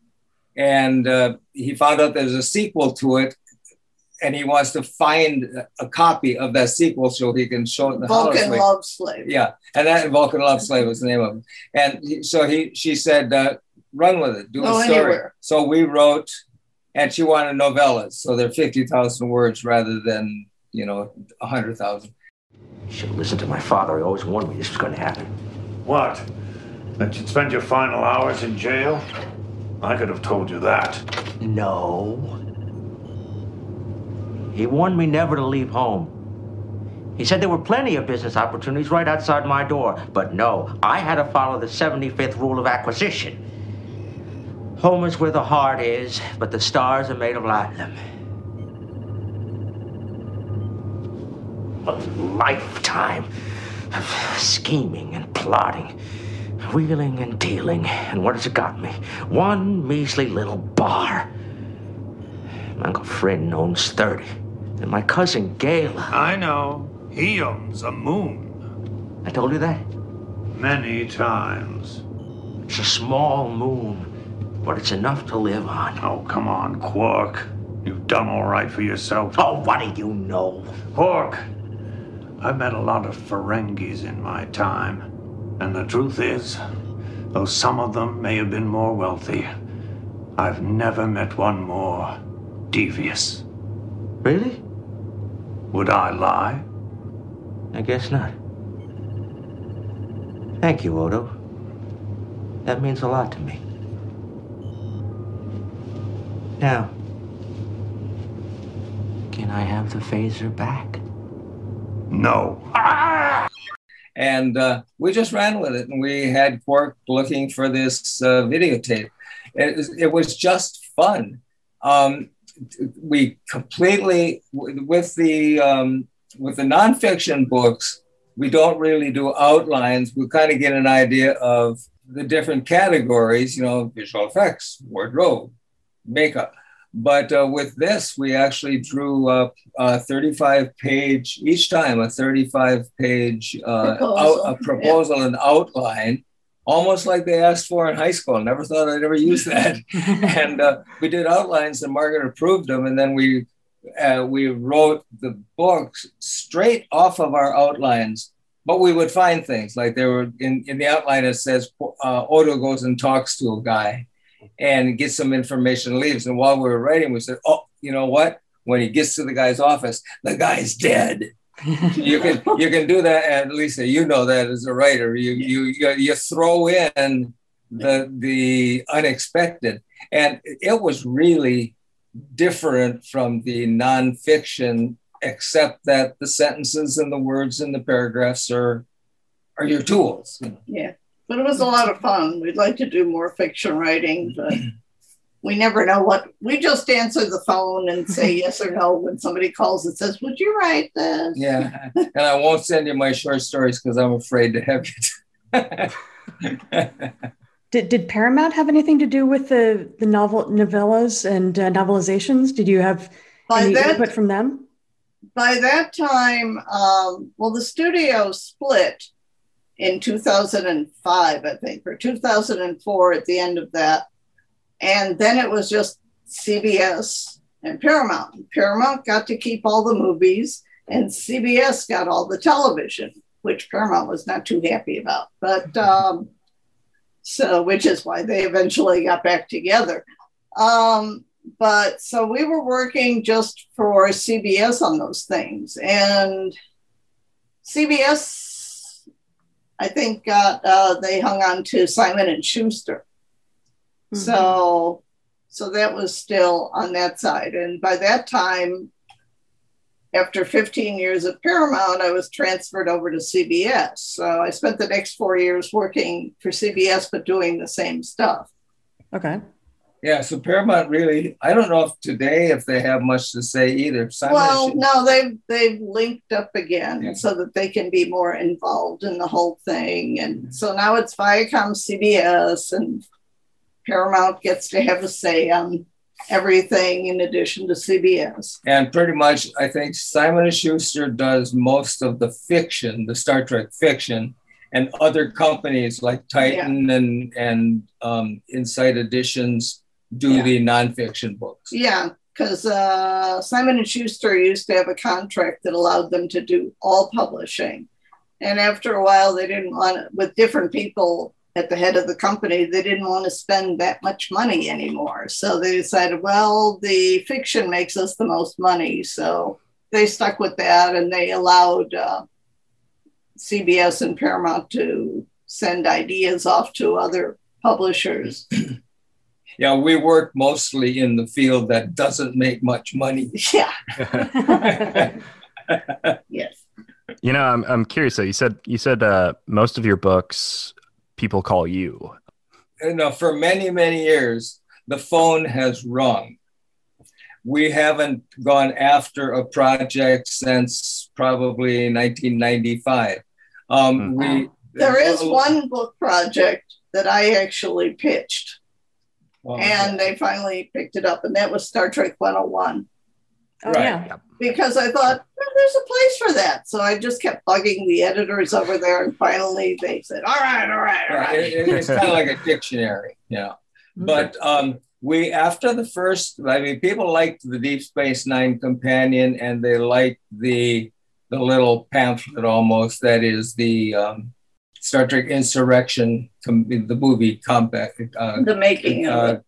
and uh, he found out there's a sequel to it, and he wants to find a copy of that sequel so he can show it in the hollow Vulcan suite. Love Slave. Yeah, and that Vulcan Love Slave was the name of it. And he, so he, she said, uh, "Run with it, do Go a story." anywhere. So we wrote, and she wanted novellas, so they're fifty thousand words rather than you know a hundred thousand. Should have listened to my father. He always warned me this was going to happen. What? That you'd spend your final hours in jail? I could have told you that. No. He warned me never to leave home. He said there were plenty of business opportunities right outside my door. But no, I had to follow the 75th rule of acquisition. Home is where the heart is, but the stars are made of platinum. A lifetime of scheming and plotting, wheeling and dealing. And what has it got me? One measly little bar. My Uncle Fred owns 30. And my cousin Gaila. I know. He owns a moon. I told you that? Many times. It's a small moon, but it's enough to live on. Oh, come on, Quark. You've done all right for yourself. Oh, what do you know? Quark, I've met a lot of Ferengis in my time. And the truth is, though some of them may have been more wealthy, I've never met one more devious. Really? Would I lie? I guess not. Thank you, Odo. That means a lot to me. Now, can I have the phaser back? No. And uh, we just ran with it, and we had Quark looking for this uh, videotape. It, was- it was just fun. Um, we completely with the um, with the nonfiction books, we don't really do outlines. We kind of get an idea of the different categories, you know, visual effects, wardrobe, makeup. But uh, with this, we actually drew up a 35 page, each time a 35 page uh, Proposal, out, a proposal and outline, almost like they asked for in high school. Never thought I'd ever use *laughs* that. and uh, we did outlines, and Margaret approved them. And then we uh, we wrote the books straight off of our outlines. But we would find things like there were in, in the outline, it says uh, Odo goes and talks to a guy and gets some information leaves. And while we were writing, we said, Oh, you know what? When he gets to the guy's office, the guy's dead. You can you can do that, and Lisa, you know that as a writer. You you you, you throw in the the unexpected, and it was really different from the nonfiction, except that the sentences and the words and the paragraphs are are your tools. Yeah, but it was a lot of fun. We'd like to do more fiction writing, but we never know what. We just answer the phone and say *laughs* yes or no when somebody calls and says, "Would you write this?" Yeah, and I won't send you my short stories because I'm afraid to have it. *laughs* Did, did Paramount have anything to do with the, the novel novellas and uh, novelizations? Did you have By any that- input from them? By that time, um, well, the studio split in 2005, I think, or 2004 at the end of that. And then it was just CBS and Paramount. Paramount got to keep all the movies, and CBS got all the television. which Paramount was not too happy about. But um, so, which is why they eventually got back together. Um, but so we were working just for CBS on those things, and CBS, I think, got uh, they hung on to Simon and Schuster. Mm-hmm. So, so that was still on that side, and by that time, after 15 years at Paramount, I was transferred over to CBS. So I spent the next four years working for CBS, but doing the same stuff. Okay. Yeah, so Paramount really, I don't know if today if they have much to say either. Simon well, should- no, they've they've linked up again so that they can be more involved in the whole thing. And so now it's Viacom CBS and Paramount gets to have a say on everything in addition to CBS. and pretty much, I think Simon and Schuster does most of the fiction, the Star Trek fiction, and other companies like Titan and and um, Insight Editions do the nonfiction books. Yeah, because uh, Simon and Schuster used to have a contract that allowed them to do all publishing, and after a while, they didn't want to, with different people at the head of the company, they didn't want to spend that much money anymore. So they decided, well, the fiction makes us the most money, so they stuck with that, and they allowed uh, CBS and Paramount to send ideas off to other publishers. *clears throat* Yeah, we work mostly in the field that doesn't make much money. *laughs* Yeah. *laughs* yes. You know, I'm I'm curious though. You said you said uh, most of your books people call you. you know, for many, many years, the phone has rung. We haven't gone after a project since probably 1995. Um, we There is one book project that I actually pitched, Oh, and they finally picked it up, and that was Star Trek 101. Oh, Right. yeah. Because I thought "Well, there's a place for that. So I just kept bugging the editors over there, and finally they said, All right, all right, all Yeah, right. it- it- it's kind of like a dictionary, yeah. But um, we, after the first, I mean, people liked the Deep Space Nine companion, and they liked the the little pamphlet almost that is the um, Star Trek Insurrection, com- the movie compact. Uh, the making of uh, it,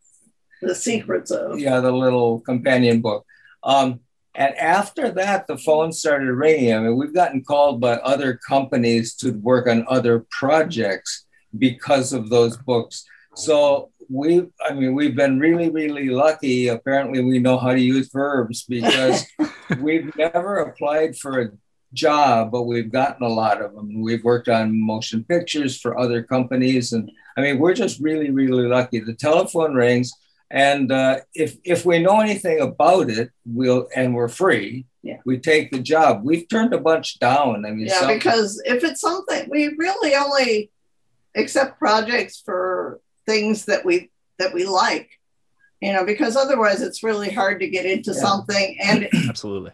the secrets of. yeah, the little companion book. Um, and after that, the phone started ringing. I mean, we've gotten called by other companies to work on other projects because of those books. So we, I mean, we've been really, really lucky. Apparently, we know how to use verbs because *laughs* we've never applied for a job, but we've gotten a lot of them. We've worked on motion pictures for other companies, and I mean, we're just really, really lucky. The telephone rings, and uh, if if we know anything about it, we'll and we're free. Yeah. We take the job. We've turned a bunch down. I mean, Yeah, some- because if it's something we really only accept projects for things that we that we like, you know, because otherwise it's really hard to get into Yeah. something. And *clears throat* Absolutely.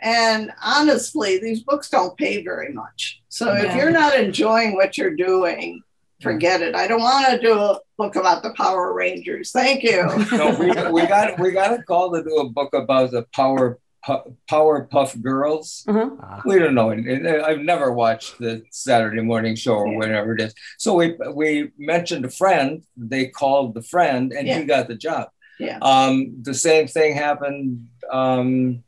and honestly, these books don't pay very much. So if you're not enjoying what you're doing, forget it. I don't want to do a book about the Power Rangers. Thank you. *laughs* no, we, we got we got a call to do a book about the Power Pu- Power Puff Girls. We don't know. I've never watched the Saturday morning show or whatever it is. So we we mentioned a friend. They called the friend, and Yeah. he got the job. Yeah. Um, the same thing happened. Um,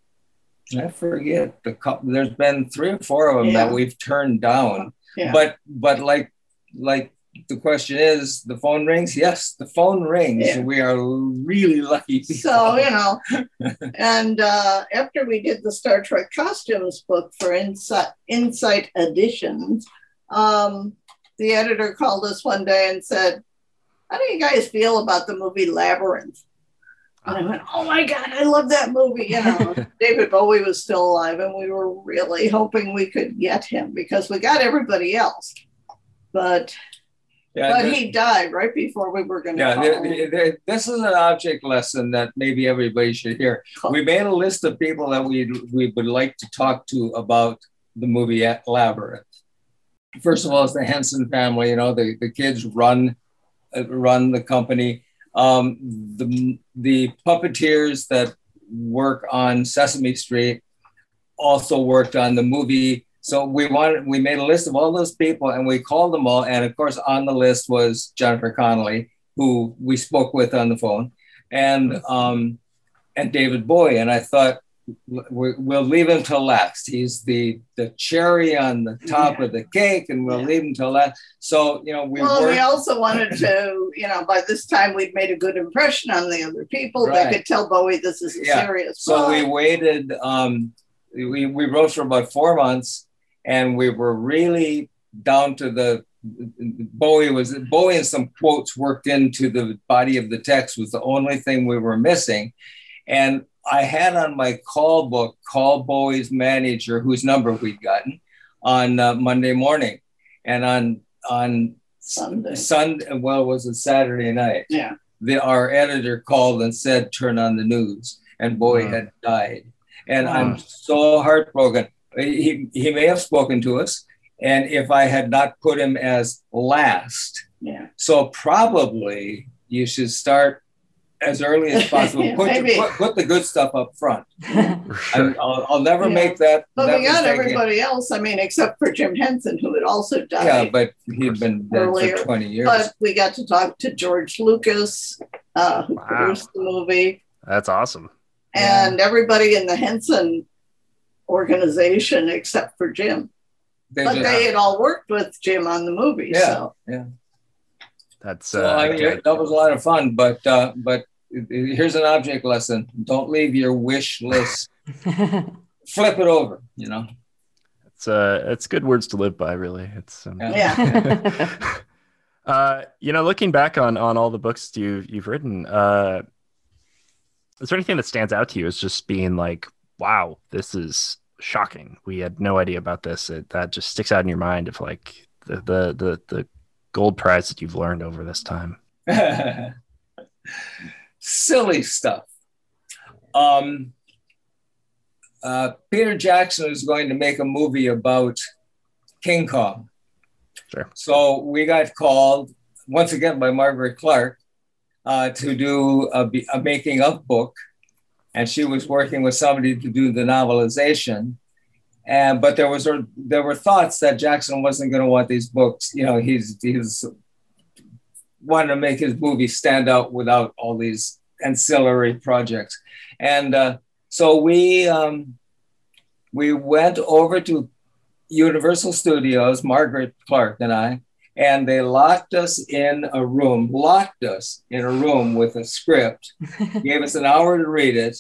I forget the couple. There's been three or four of them Yeah. that we've turned down. Yeah. But but like like the question is, the phone rings. Yes, the phone rings. Yeah. We are really lucky. people. So, you know, and uh, after we did the Star Trek costumes book for Insight, Insight Editions, um, the editor called us one day and said, How do you guys feel about the movie Labyrinth? And I went, Oh my God, I love that movie. You know, *laughs* David Bowie was still alive, and we were really hoping we could get him because we got everybody else. But Yeah, but he died right before we were going to. Yeah, this is an object lesson that maybe everybody should hear. We made a list of people that we we would like to talk to about the movie Labyrinth. First of all, it's the Henson family. You know, the, the kids run uh, run the company. Um, the the puppeteers that work on Sesame Street also worked on the movie so we wanted we made a list of all those people and we called them all. And of course, on the list was Jennifer Connelly, who we spoke with on the phone, and um, and David Bowie. And I thought we- we'll leave him till last. He's the the cherry on the top of the cake, and we'll leave him till last. So you know we well, worked. we also wanted to, you know, by this time we'd made a good impression on the other people. Right. They could tell Bowie this is a serious So we waited. Um, we we wrote for about four months, and we were really down to the. Bowie was Bowie and some quotes worked into the body of the text was the only thing we were missing, and I had on my call book call Bowie's manager, whose number we'd gotten, on uh, Monday morning, and on on Sunday. Sunday. Well, it was a Saturday night Yeah. the, our editor called and said, turn on the news. And Bowie had died. And I'm so heartbroken. He, he may have spoken to us. And if I had not put him as last, Yeah. so probably you should start as early as possible. Yeah, *laughs* put, your- put, put the good stuff up front. *laughs* I, will I'll never Yeah. make that. But that we got mistake again. everybody else. I mean, except for Jim Henson, who had also died. Yeah, but he'd been dead earlier. for 20 years. But we got to talk to George Lucas, uh, who produced the movie, That's awesome. and everybody in the Henson organization except for Jim. They but just- they had all worked with Jim on the movie. Yeah, So yeah. That's So uh, I mean, good. that was a lot of fun. But uh, but here's an object lesson: don't leave your wish list. *laughs* Flip it over. You know. it's uh, it's good words to live by. Really, it's um, yeah. *laughs* uh, you know, looking back on on all the books you've you've written, uh, is there anything that stands out to you as just being like, wow, this is shocking. We had no idea about this. It, that just sticks out in your mind of like the the the, the gold prize that you've learned over this time. *laughs* Silly stuff. Um, uh, Peter Jackson is going to make a movie about King Kong. Sure. So we got called once again by Margaret Clark uh, to do a, a making of book, and she was working with somebody to do the novelization. And but there was there were thoughts that Jackson wasn't going to want these books. You know, he's he's wanted to make his movie stand out without all these ancillary projects. And uh, so we um, we went over to Universal Studios, Margaret Clark and I, and they locked us in a room, locked us in a room with a script, *laughs* gave us an hour to read it,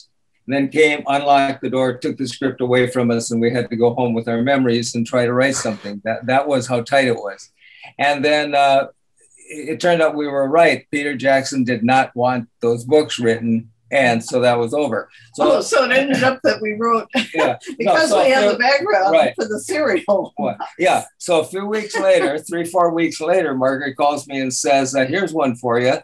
and then came, unlocked the door, took the script away from us, and we had to go home with our memories and try to write something. That that was how tight it was. And then uh, it it turned out we were right. Peter Jackson did not want those books written, and so that was over. So, so it ended up that we wrote *laughs* Yeah, *laughs* because No, so we had the background right. for the serial. Yeah. So a few weeks later, *laughs* three, four weeks later, Margaret calls me and says, uh, "Here's one for you."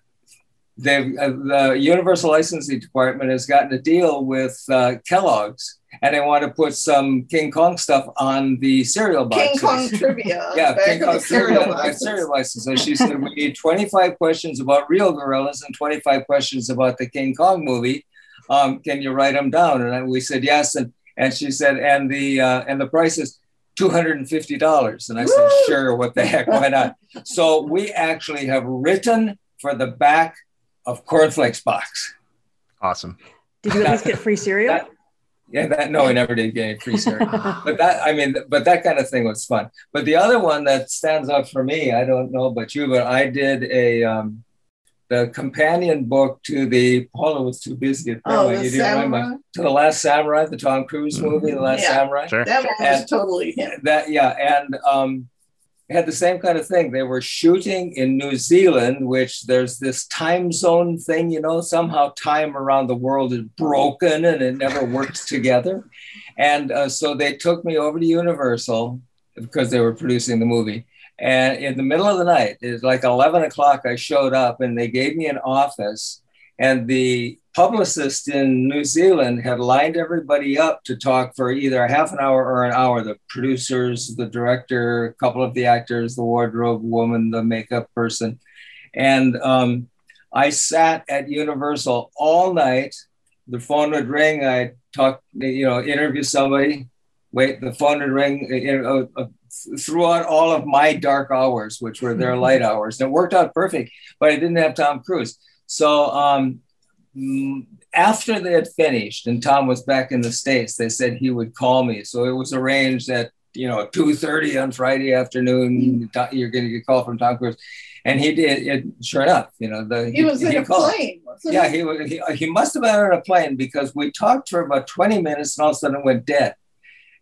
They've, uh, the Universal Licensing Department has gotten a deal with uh, Kellogg's, and I want to put some King Kong stuff on the cereal boxes. *laughs* King. Kong trivia. yeah, King Kong cereal *laughs* cereal, boxes. cereal license. So she said, "We need 25 questions about real gorillas and 25 questions about the King Kong movie. Um, can you write them down?" And we said yes, and and she said, "And the uh, and the price is." $250. And I said, sure, what the heck, why not? So we actually have written for the back of Cornflakes box. Awesome. Did you at least get free cereal? Yeah, that no, we never did get any free cereal. *laughs* but that I mean, but that kind of thing was fun. But the other one that stands out for me, I don't know about you, but I did a um, the companion book to the Paula was too busy to Oh, the you didn't Samurai? to the Last Samurai, the Tom Cruise movie, The Last Yeah, Samurai. Sure. That one was And- totally him. that yeah and um it had the same kind of thing. They were shooting in new zealand which there's this time zone thing you know somehow time around the world is broken and it never works together. And uh, so they took me over to universal because they were producing the movie. And in the middle of the night it's like 11 o'clock i showed up and they gave me an office and the publicist in New Zealand had lined everybody up to talk for either a half an hour or an hour the producers, the director, a couple of the actors, the wardrobe woman, the makeup person. And um, I sat at Universal all night. The phone would ring. I'd talk, you know, interview somebody. wait, the phone would ring you know, uh, throughout all of my dark hours, which were their *laughs* light hours. And it worked out perfect, but I didn't have Tom Cruise. So um, after they had finished and Tom was back in the States, they said he would call me. So it was arranged that, you know, 2.30 on Friday afternoon, you're going to get a call from Tom Cruise. And he did, it, sure enough, you know, the, He was in a called. plane. Yeah, he, he, he must have been on a plane because we talked for about 20 minutes and all of a sudden it went dead.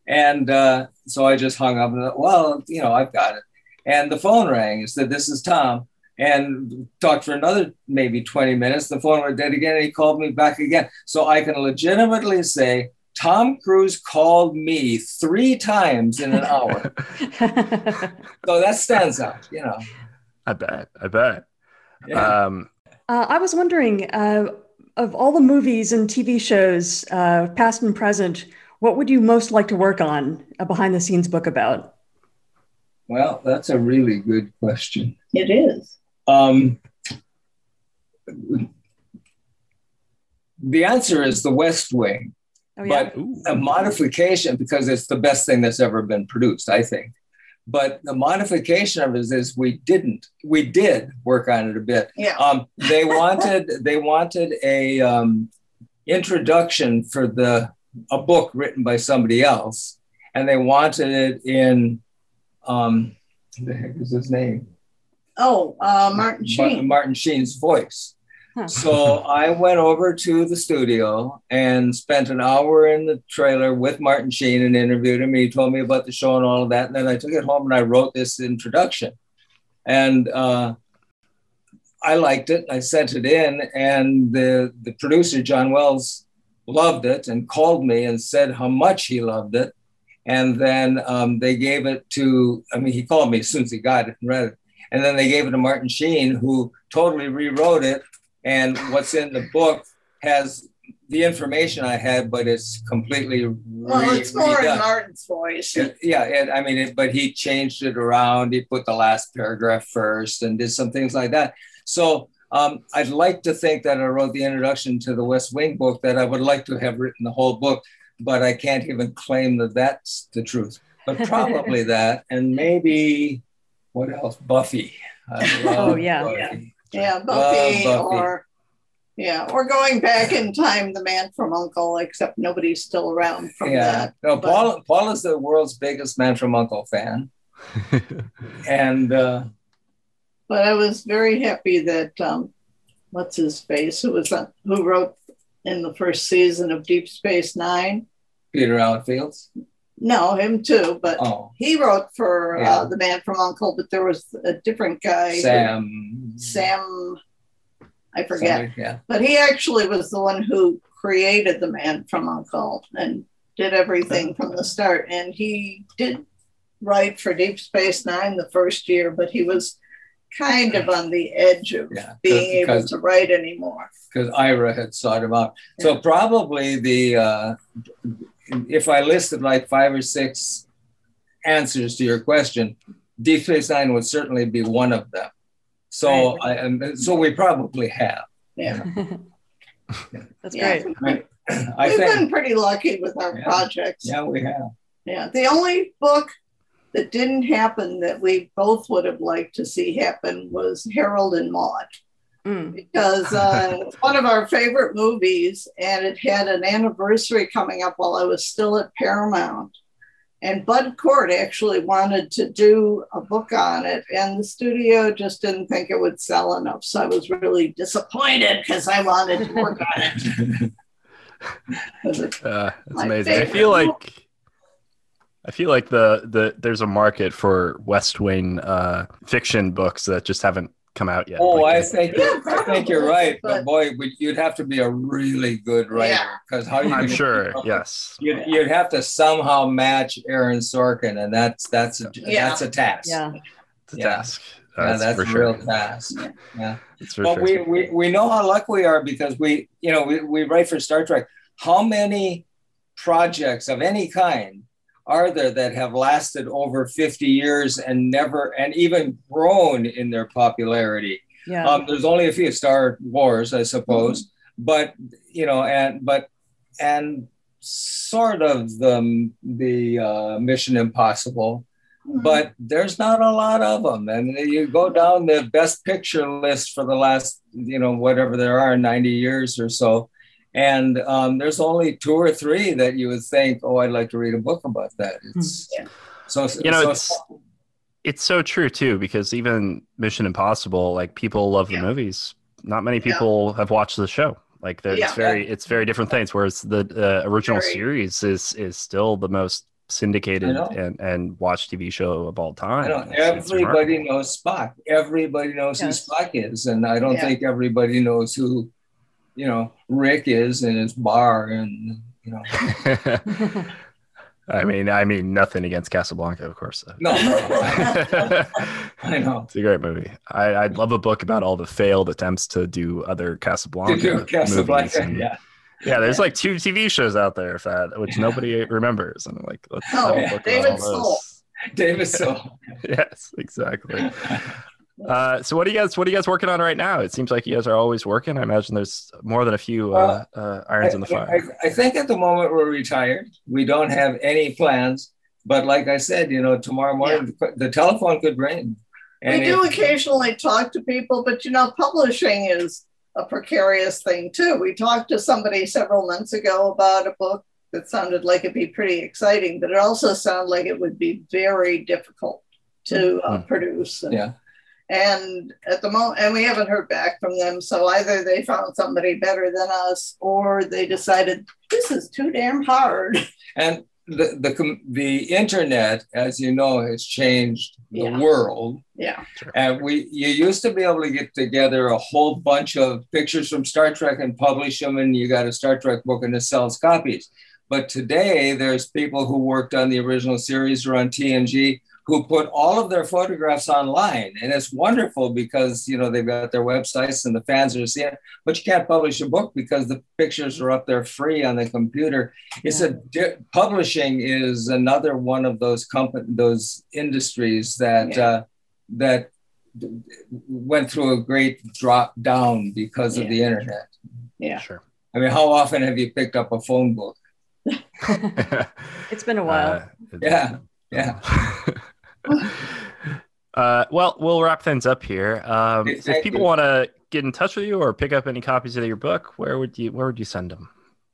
And uh, so I just hung up and thought, well, you know, I've got it. And the phone rang and said, this is Tom. And talked for another maybe 20 minutes. The phone went dead again and he called me back again. So I can legitimately say, Tom Cruise called me three times in an hour. *laughs* *laughs* so that stands out, you know. I bet. I bet. Yeah. Um, Uh, I was wondering, uh, of all the movies and TV shows, uh, past and present, what would you most like to work on a behind the scenes book about? Well, that's a really good question. It is. Um, the answer is the West Wing, Oh, yeah. but a modification because it's the best thing that's ever been produced, I think. But the modification of it is, is we didn't, we did work on it a bit. Yeah. Um, they wanted, *laughs* they wanted a um, introduction for the a book written by somebody else, and they wanted it in um, the heck is his name? Oh, uh, Martin Ma- Sheen. Martin Sheen's voice. So I went over to the studio and spent an hour in the trailer with Martin Sheen and interviewed him. He told me about the show and all of that. And then I took it home and I wrote this introduction. And uh, I liked it. I sent it in, and the, the producer, John Wells, loved it and called me and said how much he loved it. And then um, they gave it to, I mean, he called me as soon as he got it and read it. And then they gave it to Martin Sheen, who totally rewrote it. And what's in the book has the information I had, but it's completely re- Well, it's more in. Martin's voice. It- yeah, and I mean, it, but he changed it around. He put the last paragraph first and did some things like that. So um, I'd like to think that I wrote the introduction to the West Wing book. That I would like to have written the whole book, but I can't even claim that that's the truth. But probably *laughs* that, and maybe what else? Buffy. *laughs* Oh, yeah. Buffy. Yeah, Buffy, Buffy. or yeah, or going back in time, the man from Uncle, except nobody's still around from yeah. that. No, But- Paul. Paul is the world's biggest Man from Uncle fan, *laughs* and. Uh, But I was very happy that um, what's his face, who was uh, who wrote in the first season of Deep Space Nine. Peter Allan Fields. No, him too, but Oh. he wrote for Yeah. uh, the man from Uncle. But there was a different guy, who- Sam. Sam, I forget. Yeah. But he actually was the one who created the man from Uncle and did everything from the start. And he did write for Deep Space Nine the first year, but he was kind of on the edge of Yeah, being able to write anymore. because Ira had sought him out. So probably the uh, if I listed like five or six answers to your question, Deep Space Nine would certainly be one of them. So I and so we probably have. Yeah. *laughs* That's Yeah. great. I We've think been pretty lucky with our Yeah. projects. yeah we have. Yeah. The only book that didn't happen that we both would have liked to see happen was Harold and Maude. Because uh, *laughs* it's one of our favorite movies, and it had an anniversary coming up while I was still at Paramount. And Bud Cort actually wanted to do a book on it, and the studio just didn't think it would sell enough. So I was really disappointed because I wanted to work on it. *laughs* Uh, that's amazing. I feel like I feel like the the there's a market for West Wing uh, fiction books that just haven't come out yet. Oh, Like, I think I think you're *laughs* right, but boy, would- you'd have to be a really good writer because how you I'm gonna- sure. *laughs* Yes. You'd, you'd have to somehow match Aaron Sorkin, and that's that's a, Yeah. that's a task. Yeah. It's a Yeah. task. Yeah, That's that's for a sure. real task. Yeah. That's for But sure. we, we, we know how lucky we are because we, you know, we, we write for Star Trek. How many projects of any kind are there that have lasted over 50 years and never, and even grown in their popularity? Yeah. Um, there's only a few Star Wars, I suppose, but, you know, and, but, and sort of the the uh, Mission Impossible, Mm-hmm. but there's not a lot of them. And you go down the Best Picture list for the last, you know, whatever there are, 90 years or so, and um, there's only two or three that you would think, oh, I'd like to read a book about that. It's so you know so- it's it's so true too because even mission impossible like people love the movies not many people have watched the show like there- Yeah. it's very it's very different things whereas the uh, original Very. series is is still the most syndicated and and watched tv show of all time I know It's- it's everybody remarkable. knows Spock. Everybody knows Yes. who Spock is, and I don't Yeah. think everybody knows who, you know, Rick is in his bar, and you know. *laughs* i mean i mean nothing against casablanca of course though. No, *laughs* I know. It's a great movie. I, I'd love a book about all the failed attempts to do other Casablanca. To do Casablanca, movies and- yeah. Yeah, there's like two TV shows out there if that, which nobody remembers. And I'm like, let's Oh, have a book David Soul. those. David Soul. yes, exactly. *laughs* Uh, so what are you guys what are you guys working on right now? It seems like you guys are always working. I imagine there's more than a few uh, uh, irons in the fire. I, I think at the moment we're retired. We don't have any plans. But like I said, you know, tomorrow morning the telephone could ring. we do if- occasionally talk to people, but you know, publishing is a precarious thing too. We talked to somebody several months ago about a book that sounded like it'd be pretty exciting, but it also sounded like it would be very difficult to uh, produce. And, Yeah. And at the moment, and we haven't heard back from them. So either they found somebody better than us, or they decided this is too damn hard. And the the the internet, as you know, has changed the Yeah. world. Yeah. And we you used to be able to get together a whole bunch of pictures from Star Trek and publish them, and you got a Star Trek book and it sells copies. But today, there's people who worked on the original series or on TNG who put all of their photographs online, and it's wonderful because you know they've got their websites and the fans are seeing it. But you can't publish a book because the pictures are up there free on the computer. It's a di- publishing is another one of those company those industries that uh, that d- went through a great drop down because of the internet. Yeah. Sure. I mean, how often have you picked up a phone book? *laughs* *laughs* It's been a while. Uh, Yeah, yeah. *laughs* *laughs* Uh, well, we'll wrap things up here. Um, Okay, if people want to get in touch with you or pick up any copies of your book, where would you where would you send them?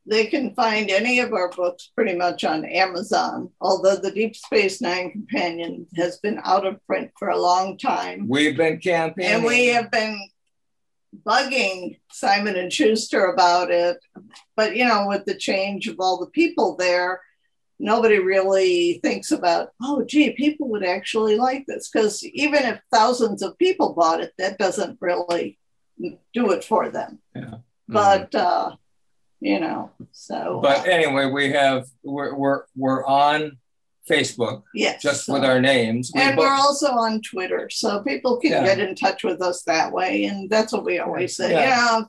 They can find any of our books pretty much on Amazon, although the Deep Space Nine Companion has been out of print for a long time. We've been campaigning. And we have been bugging Simon and Schuster about it. But you know, with the change of all the people there, nobody really thinks about, oh gee, people would actually like this. Because even if thousands of people bought it, that doesn't really do it for them. Yeah. But uh, you know, so But anyway, we have we're we're we're on Facebook. Yes. Just with our names. We and both- we're also on Twitter, so people can Yeah. get in touch with us that way. And that's what we always say. Yeah. Yeah,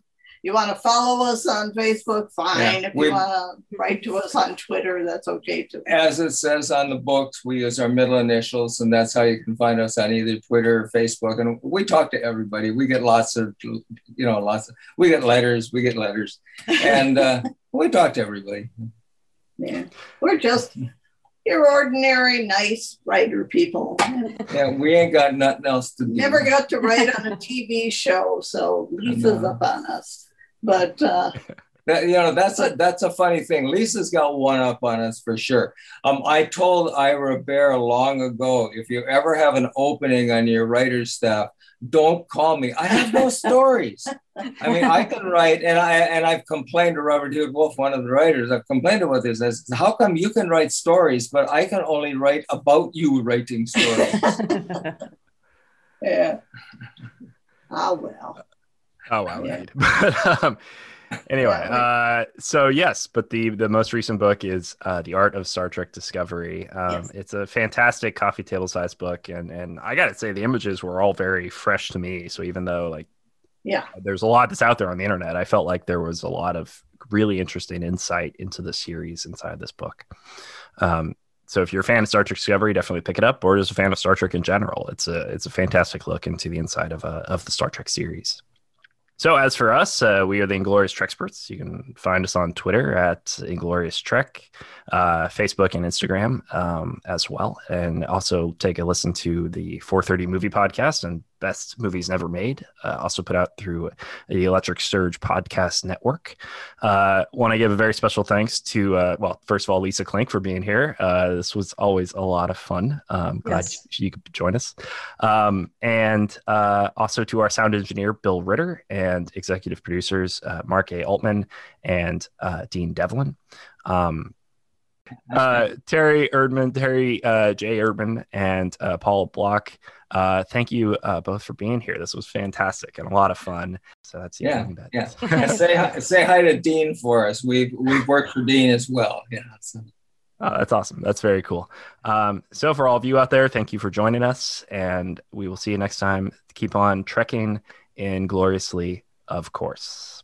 you want to follow us on Facebook, fine. Yeah. If you want to write to us on Twitter, that's okay too. as it says on the books, we use our middle initials, and that's how you can find us on either Twitter or Facebook. And we talk to everybody. We get lots of, you know, lots of. We get letters. We get letters, *laughs* and uh, we talk to everybody. Yeah, we're just your ordinary, nice writer people. Yeah, we ain't got nothing else to do. Never got to write on a *laughs* TV show, so Lisa's up on us. But uh, *laughs* That, you know, that's a that's a funny thing. Lisa's got one up on us for sure. Um, I told Ira Behr long ago, if you ever have an opening on your writer's staff, don't call me. I have no *laughs* stories. I mean, I can write, and I and I've complained to Robert Hewitt Wolfe, one of the writers. I've complained about this. I said, How come you can write stories, but I can only write about you writing stories? *laughs* yeah. Ah well. Oh wow, indeed. *laughs* But um, anyway, uh, so yes, but the the most recent book is uh, the Art of Star Trek Discovery. Um, It's a fantastic coffee table size book, and and I got to say the images were all very fresh to me. So even though like Yeah. there's a lot that's out there on the internet, I felt like there was a lot of really interesting insight into the series inside this book. Um, so if you're a fan of Star Trek Discovery, definitely pick it up, or just a fan of Star Trek in general. It's a it's a fantastic look into the inside of uh, of the Star Trek series. So, as for us, uh, we are the Inglorious Treksperts. You can find us on Twitter at Inglorious Trek, uh, Facebook and Instagram um, as well. And also take a listen to the 430 movie podcast and best movies never made, uh, also put out through the Electric Surge Podcast Network. Uh, Want to give a very special thanks to, uh, well, first of all, Lisa Klink for being here. Uh, this was always a lot of fun. Um, glad Yes. you could join us. Um, and uh, also to our sound engineer, Bill Ritter, and executive producers, uh, Mark A. Altman and uh, Dean Devlin. Um, uh, Terry Erdman, Terry uh, J. Erdman, and uh, Paul Block. Uh, thank you uh, both for being here. This was fantastic and a lot of fun. So that's Yeah, yeah. *laughs* *laughs* Say hi, say hi to Dean for us. We've we've worked for Dean as well. Yeah. so- Oh, that's awesome. That's very cool. Um, so, for all of you out there, thank you for joining us, and we will see you next time. Keep on trekking in gloriously, of course.